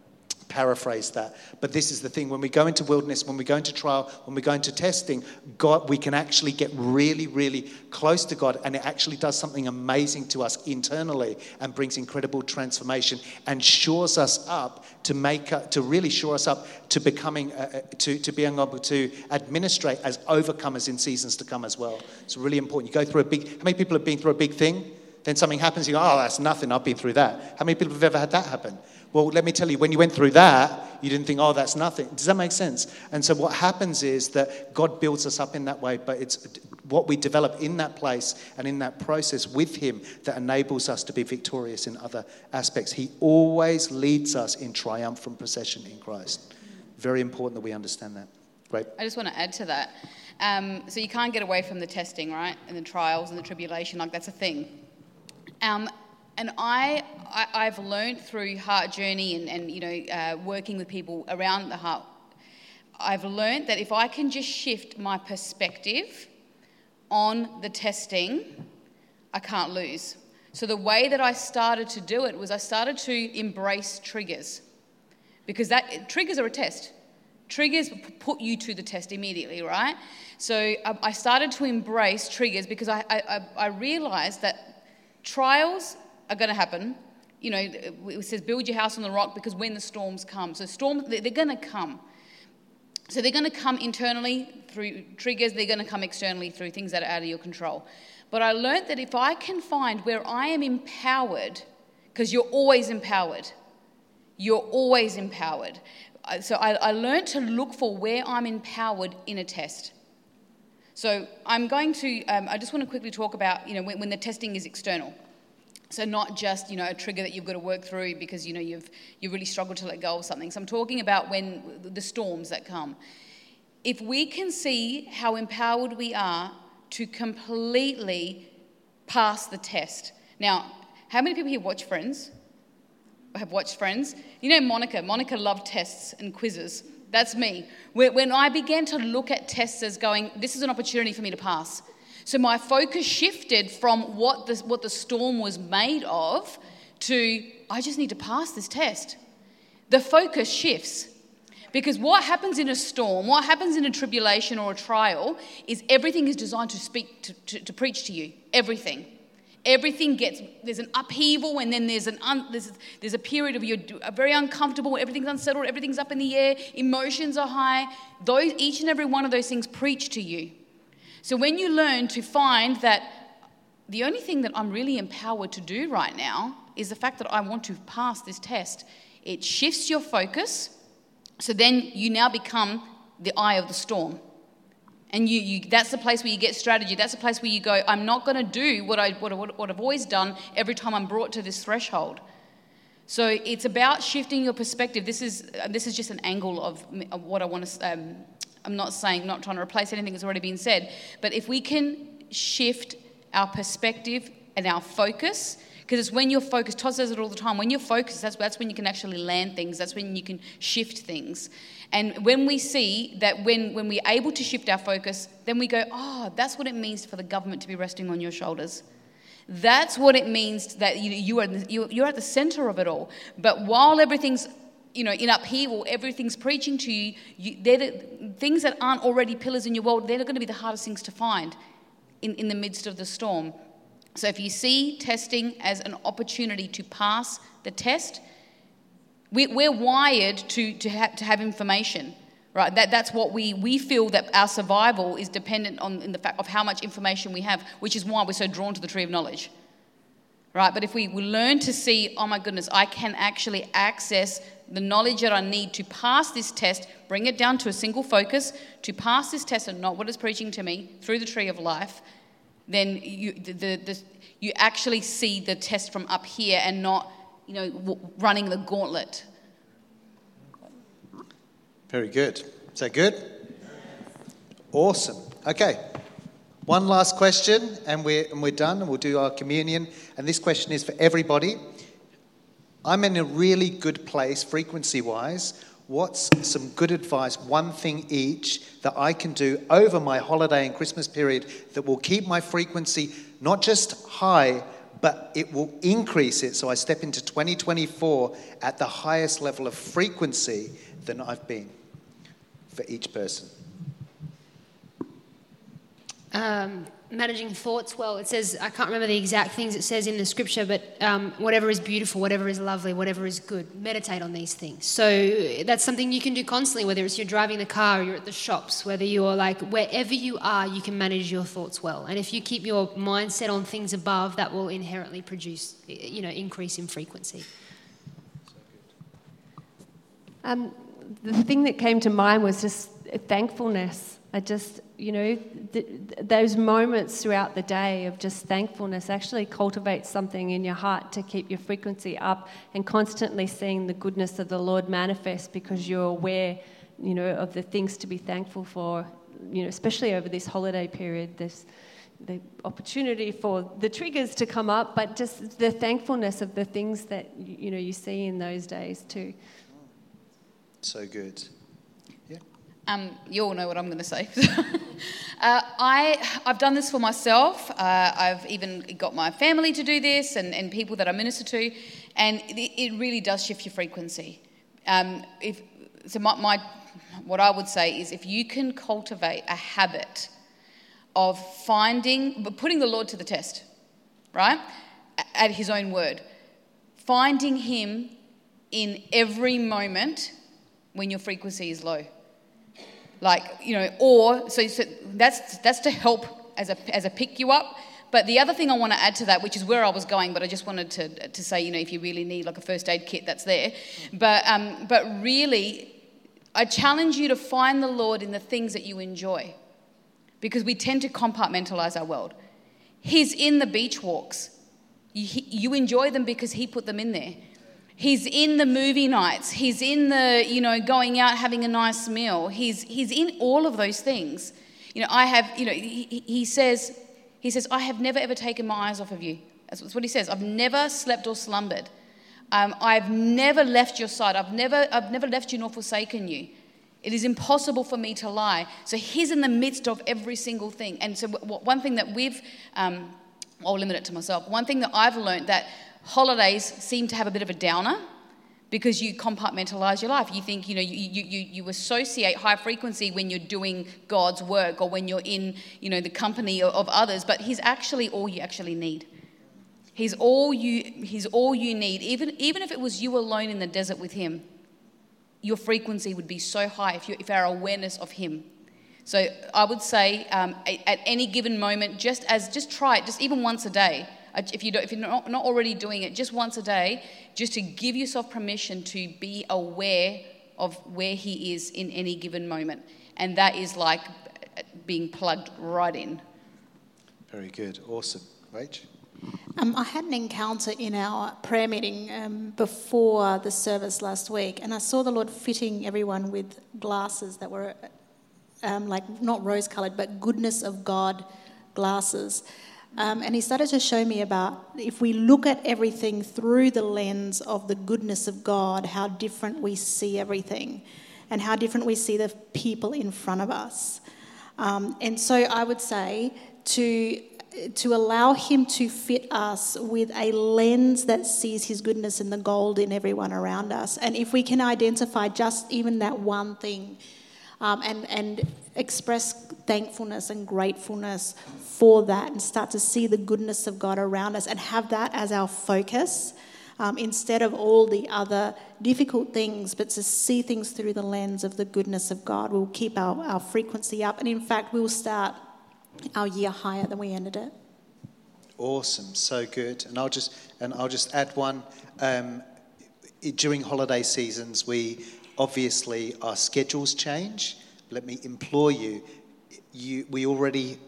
paraphrase that. But this is the thing when we go into wilderness, when we go into trial, when we go into testing, God, we can actually get really, really close to God, and it actually does something amazing to us internally and brings incredible transformation and shores us up to make to really shore us up to becoming uh, uh, to, to being able to administrate as overcomers in seasons to come as well. It's really important. You go through a big. How many people have been through a big thing? Then something happens, you go, oh, that's nothing, I've been through that. How many people have ever had that happen? Well, let me tell you, when you went through that, you didn't think, oh, that's nothing. Does that make sense? And so what happens is that God builds us up in that way, but it's what we develop in that place and in that process with Him that enables us to be victorious in other aspects. He always leads us in triumphant procession in Christ. Very important that we understand that. Great. I just want to add to that. Um, so you can't get away from the testing, right? And the trials and the tribulation, like that's a thing. Um, and I, I, have learned through Heart Journey and, and you know, uh, working with people around the heart, I've learned that if I can just shift my perspective on the testing, I can't lose. So the way that I started to do it was I started to embrace triggers because that triggers are a test. Triggers put you to the test immediately, right? So I, I started to embrace triggers because I, I, I realized that trials are going to happen. You know, it says build your house on the rock because when the storms come, so storms they're going to come. So they're going to come internally through triggers. They're going to come externally through things that are out of your control. But I learned that if I can find where I am empowered, because you're always empowered, you're always empowered. So I, I learned to look for where I'm empowered in a test. So I'm going to, um, I just want to quickly talk about, you know, when, when the testing is external. So not just you know a trigger that you've got to work through because you know you've you really struggled to let go of something. So I'm talking about when the storms that come. If we can see how empowered we are to completely pass the test. Now, how many people here watch Friends? Have watched Friends? You know Monica. Monica loved tests and quizzes. That's me. When I began to look at tests as going, this is an opportunity for me to pass. So my focus shifted from what the, what the storm was made of to, I just need to pass this test. The focus shifts. Because what happens in a storm, what happens in a tribulation or a trial, is everything is designed to speak, to, to, to preach to you. Everything. Everything gets, there's an upheaval and then there's, an un, there's, there's a period of you're very uncomfortable, everything's unsettled, everything's up in the air, emotions are high. Those, each and every one of those things preach to you. So when you learn to find that the only thing that I'm really empowered to do right now is the fact that I want to pass this test, it shifts your focus. So then you now become the eye of the storm. And you, you, that's the place where you get strategy. That's the place where you go, I'm not going to do what, I, what, what I've always done every time I'm brought to this threshold. So it's about shifting your perspective. This is, this is just an angle of, of what I want to um, I'm not saying, not trying to replace anything that's already been said, but if we can shift our perspective and our focus, because it's when you're focused, Todd says it all the time, when you're focused, that's, that's when you can actually land things, that's when you can shift things. And when we see that when, when we're able to shift our focus, then we go, oh, that's what it means for the government to be resting on your shoulders. That's what it means that you, you are, you're at the center of it all. But while everything's you know, in upheaval, everything's preaching to you, you they're the, things that aren't already pillars in your world, they're going to be the hardest things to find in, in the midst of the storm. So if you see testing as an opportunity to pass the test, we, we're wired to, to, have, to have information, right? That, that's what we, we feel that our survival is dependent on in the fact of how much information we have, which is why we're so drawn to the tree of knowledge right? But if we, we learn to see, oh my goodness, I can actually access the knowledge that I need to pass this test, bring it down to a single focus, to pass this test and not what is preaching to me through the tree of life, then you, the, the, the, you actually see the test from up here and not, you know, running the gauntlet. Very good. Is that good? Awesome. Okay. One last question, and we're, and we're done, and we'll do our communion. And this question is for everybody. I'm in a really good place, frequency wise. What's some good advice, one thing each, that I can do over my holiday and Christmas period that will keep my frequency not just high, but it will increase it so I step into 2024 at the highest level of frequency than I've been for each person? Um, managing thoughts well. It says, I can't remember the exact things it says in the scripture, but um, whatever is beautiful, whatever is lovely, whatever is good, meditate on these things. So that's something you can do constantly, whether it's you're driving the car you're at the shops, whether you're like, wherever you are, you can manage your thoughts well. And if you keep your mindset on things above, that will inherently produce, you know, increase in frequency. Um, the thing that came to mind was just thankfulness. I just you know, th- those moments throughout the day of just thankfulness actually cultivate something in your heart to keep your frequency up and constantly seeing the goodness of the Lord manifest because you're aware, you know, of the things to be thankful for, you know, especially over this holiday period. this the opportunity for the triggers to come up, but just the thankfulness of the things that, you know, you see in those days too. So good. Um, you all know what I'm going to say. uh, I, I've done this for myself. Uh, I've even got my family to do this and, and people that I minister to, and it, it really does shift your frequency. Um, if, so, my, my, what I would say is if you can cultivate a habit of finding, but putting the Lord to the test, right? At His own word, finding Him in every moment when your frequency is low. Like, you know, or, so, so that's, that's to help as a, as a pick you up. But the other thing I want to add to that, which is where I was going, but I just wanted to, to say, you know, if you really need like a first aid kit, that's there. But, um, but really, I challenge you to find the Lord in the things that you enjoy because we tend to compartmentalize our world. He's in the beach walks. You, you enjoy them because He put them in there. He's in the movie nights. He's in the, you know, going out having a nice meal. He's, he's in all of those things. You know, I have, you know, he, he says, he says, I have never ever taken my eyes off of you. That's what he says. I've never slept or slumbered. Um, I've never left your side. I've never, I've never left you nor forsaken you. It is impossible for me to lie. So he's in the midst of every single thing. And so one thing that we've, um, I'll limit it to myself. One thing that I've learned that holidays seem to have a bit of a downer because you compartmentalize your life. You think, you know, you, you, you associate high frequency when you're doing God's work or when you're in, you know, the company of, others, but He's actually all you actually need. He's all you, he's all you need. Even, even if it was you alone in the desert with Him, your frequency would be so high if, you, if our awareness of Him. So I would say um, at any given moment, just as just try it, just even once a day if, you if you're not, not already doing it, just once a day, just to give yourself permission to be aware of where He is in any given moment. And that is like being plugged right in. Very good. Awesome. Rach? Um, I had an encounter in our prayer meeting um, before the service last week, and I saw the Lord fitting everyone with glasses that were um, like not rose coloured, but goodness of God glasses. Um, and he started to show me about if we look at everything through the lens of the goodness of God, how different we see everything and how different we see the people in front of us. Um, and so I would say to, to allow him to fit us with a lens that sees his goodness and the gold in everyone around us. And if we can identify just even that one thing, um, and, and express thankfulness and gratefulness for that and start to see the goodness of God around us and have that as our focus um, instead of all the other difficult things, but to see things through the lens of the goodness of God We'll keep our, our frequency up. And in fact, we'll start our year higher than we ended it. Awesome, so good. And I'll just and I'll just add one. Um, during holiday seasons, we Obviously, our schedules change. Let me implore you, you we already,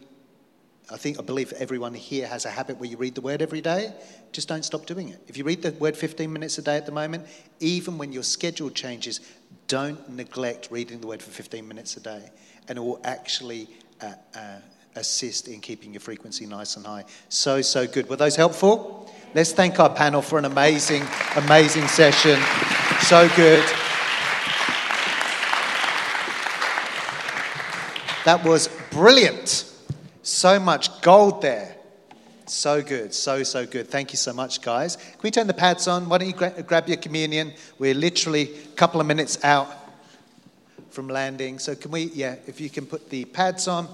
I think, I believe everyone here has a habit where you read the word every day. Just don't stop doing it. If you read the word 15 minutes a day at the moment, even when your schedule changes, don't neglect reading the word for 15 minutes a day. And it will actually uh, uh, assist in keeping your frequency nice and high. So, so good. Were those helpful? Let's thank our panel for an amazing, amazing session. So good. That was brilliant. So much gold there. So good, so, so good. Thank you so much, guys. Can we turn the pads on? Why don't you gra- grab your communion? We're literally a couple of minutes out from landing. So, can we, yeah, if you can put the pads on,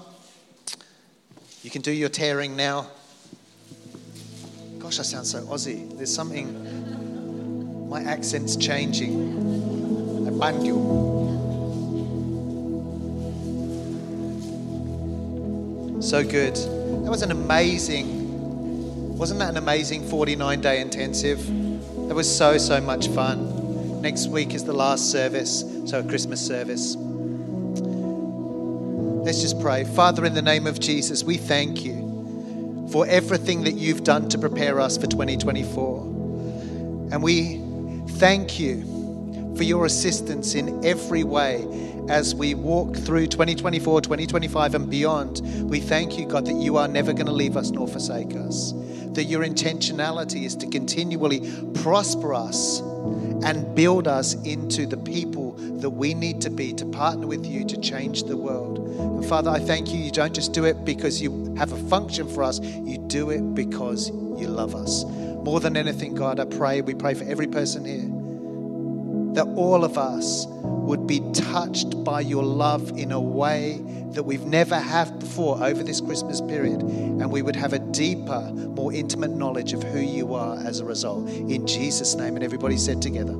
you can do your tearing now. Gosh, I sound so Aussie. There's something, my accent's changing. I band you. So good. That was an amazing, wasn't that an amazing 49 day intensive? That was so, so much fun. Next week is the last service, so a Christmas service. Let's just pray. Father, in the name of Jesus, we thank you for everything that you've done to prepare us for 2024. And we thank you for your assistance in every way as we walk through 2024, 2025, and beyond, we thank you, God, that you are never going to leave us nor forsake us. That your intentionality is to continually prosper us and build us into the people that we need to be to partner with you to change the world. And Father, I thank you. You don't just do it because you have a function for us, you do it because you love us. More than anything, God, I pray, we pray for every person here that all of us would be touched by your love in a way that we've never had before over this Christmas period. And we would have a deeper, more intimate knowledge of who you are as a result. In Jesus' name. And everybody said together,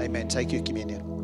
Amen. Take your communion.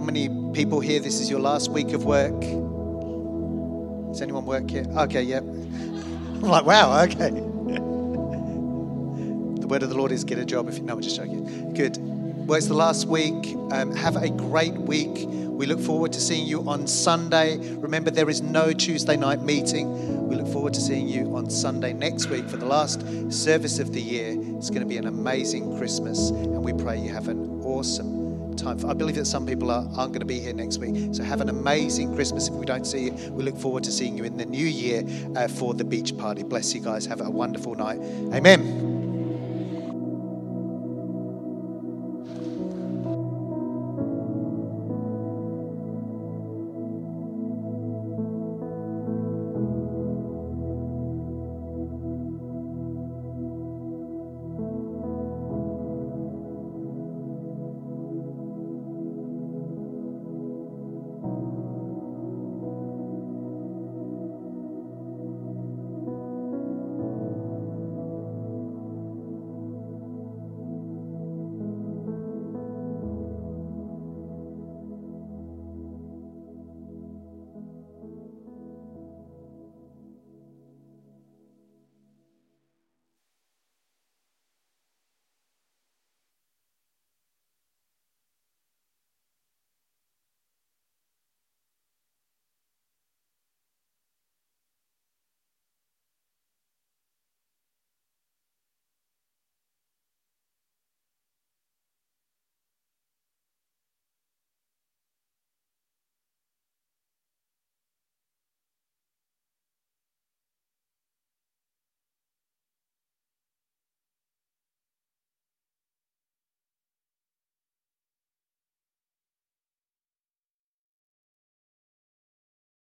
How many people here? This is your last week of work. Does anyone work here? Okay, yep. I'm like, wow, okay. the word of the Lord is get a job if you know, I'm just joking. Good. Well, it's the last week. Um, have a great week. We look forward to seeing you on Sunday. Remember, there is no Tuesday night meeting. We look forward to seeing you on Sunday next week for the last service of the year. It's going to be an amazing Christmas, and we pray you have an awesome time. I believe that some people are, aren't going to be here next week. So have an amazing Christmas if we don't see you. We look forward to seeing you in the new year uh, for the beach party. Bless you guys. Have a wonderful night. Amen.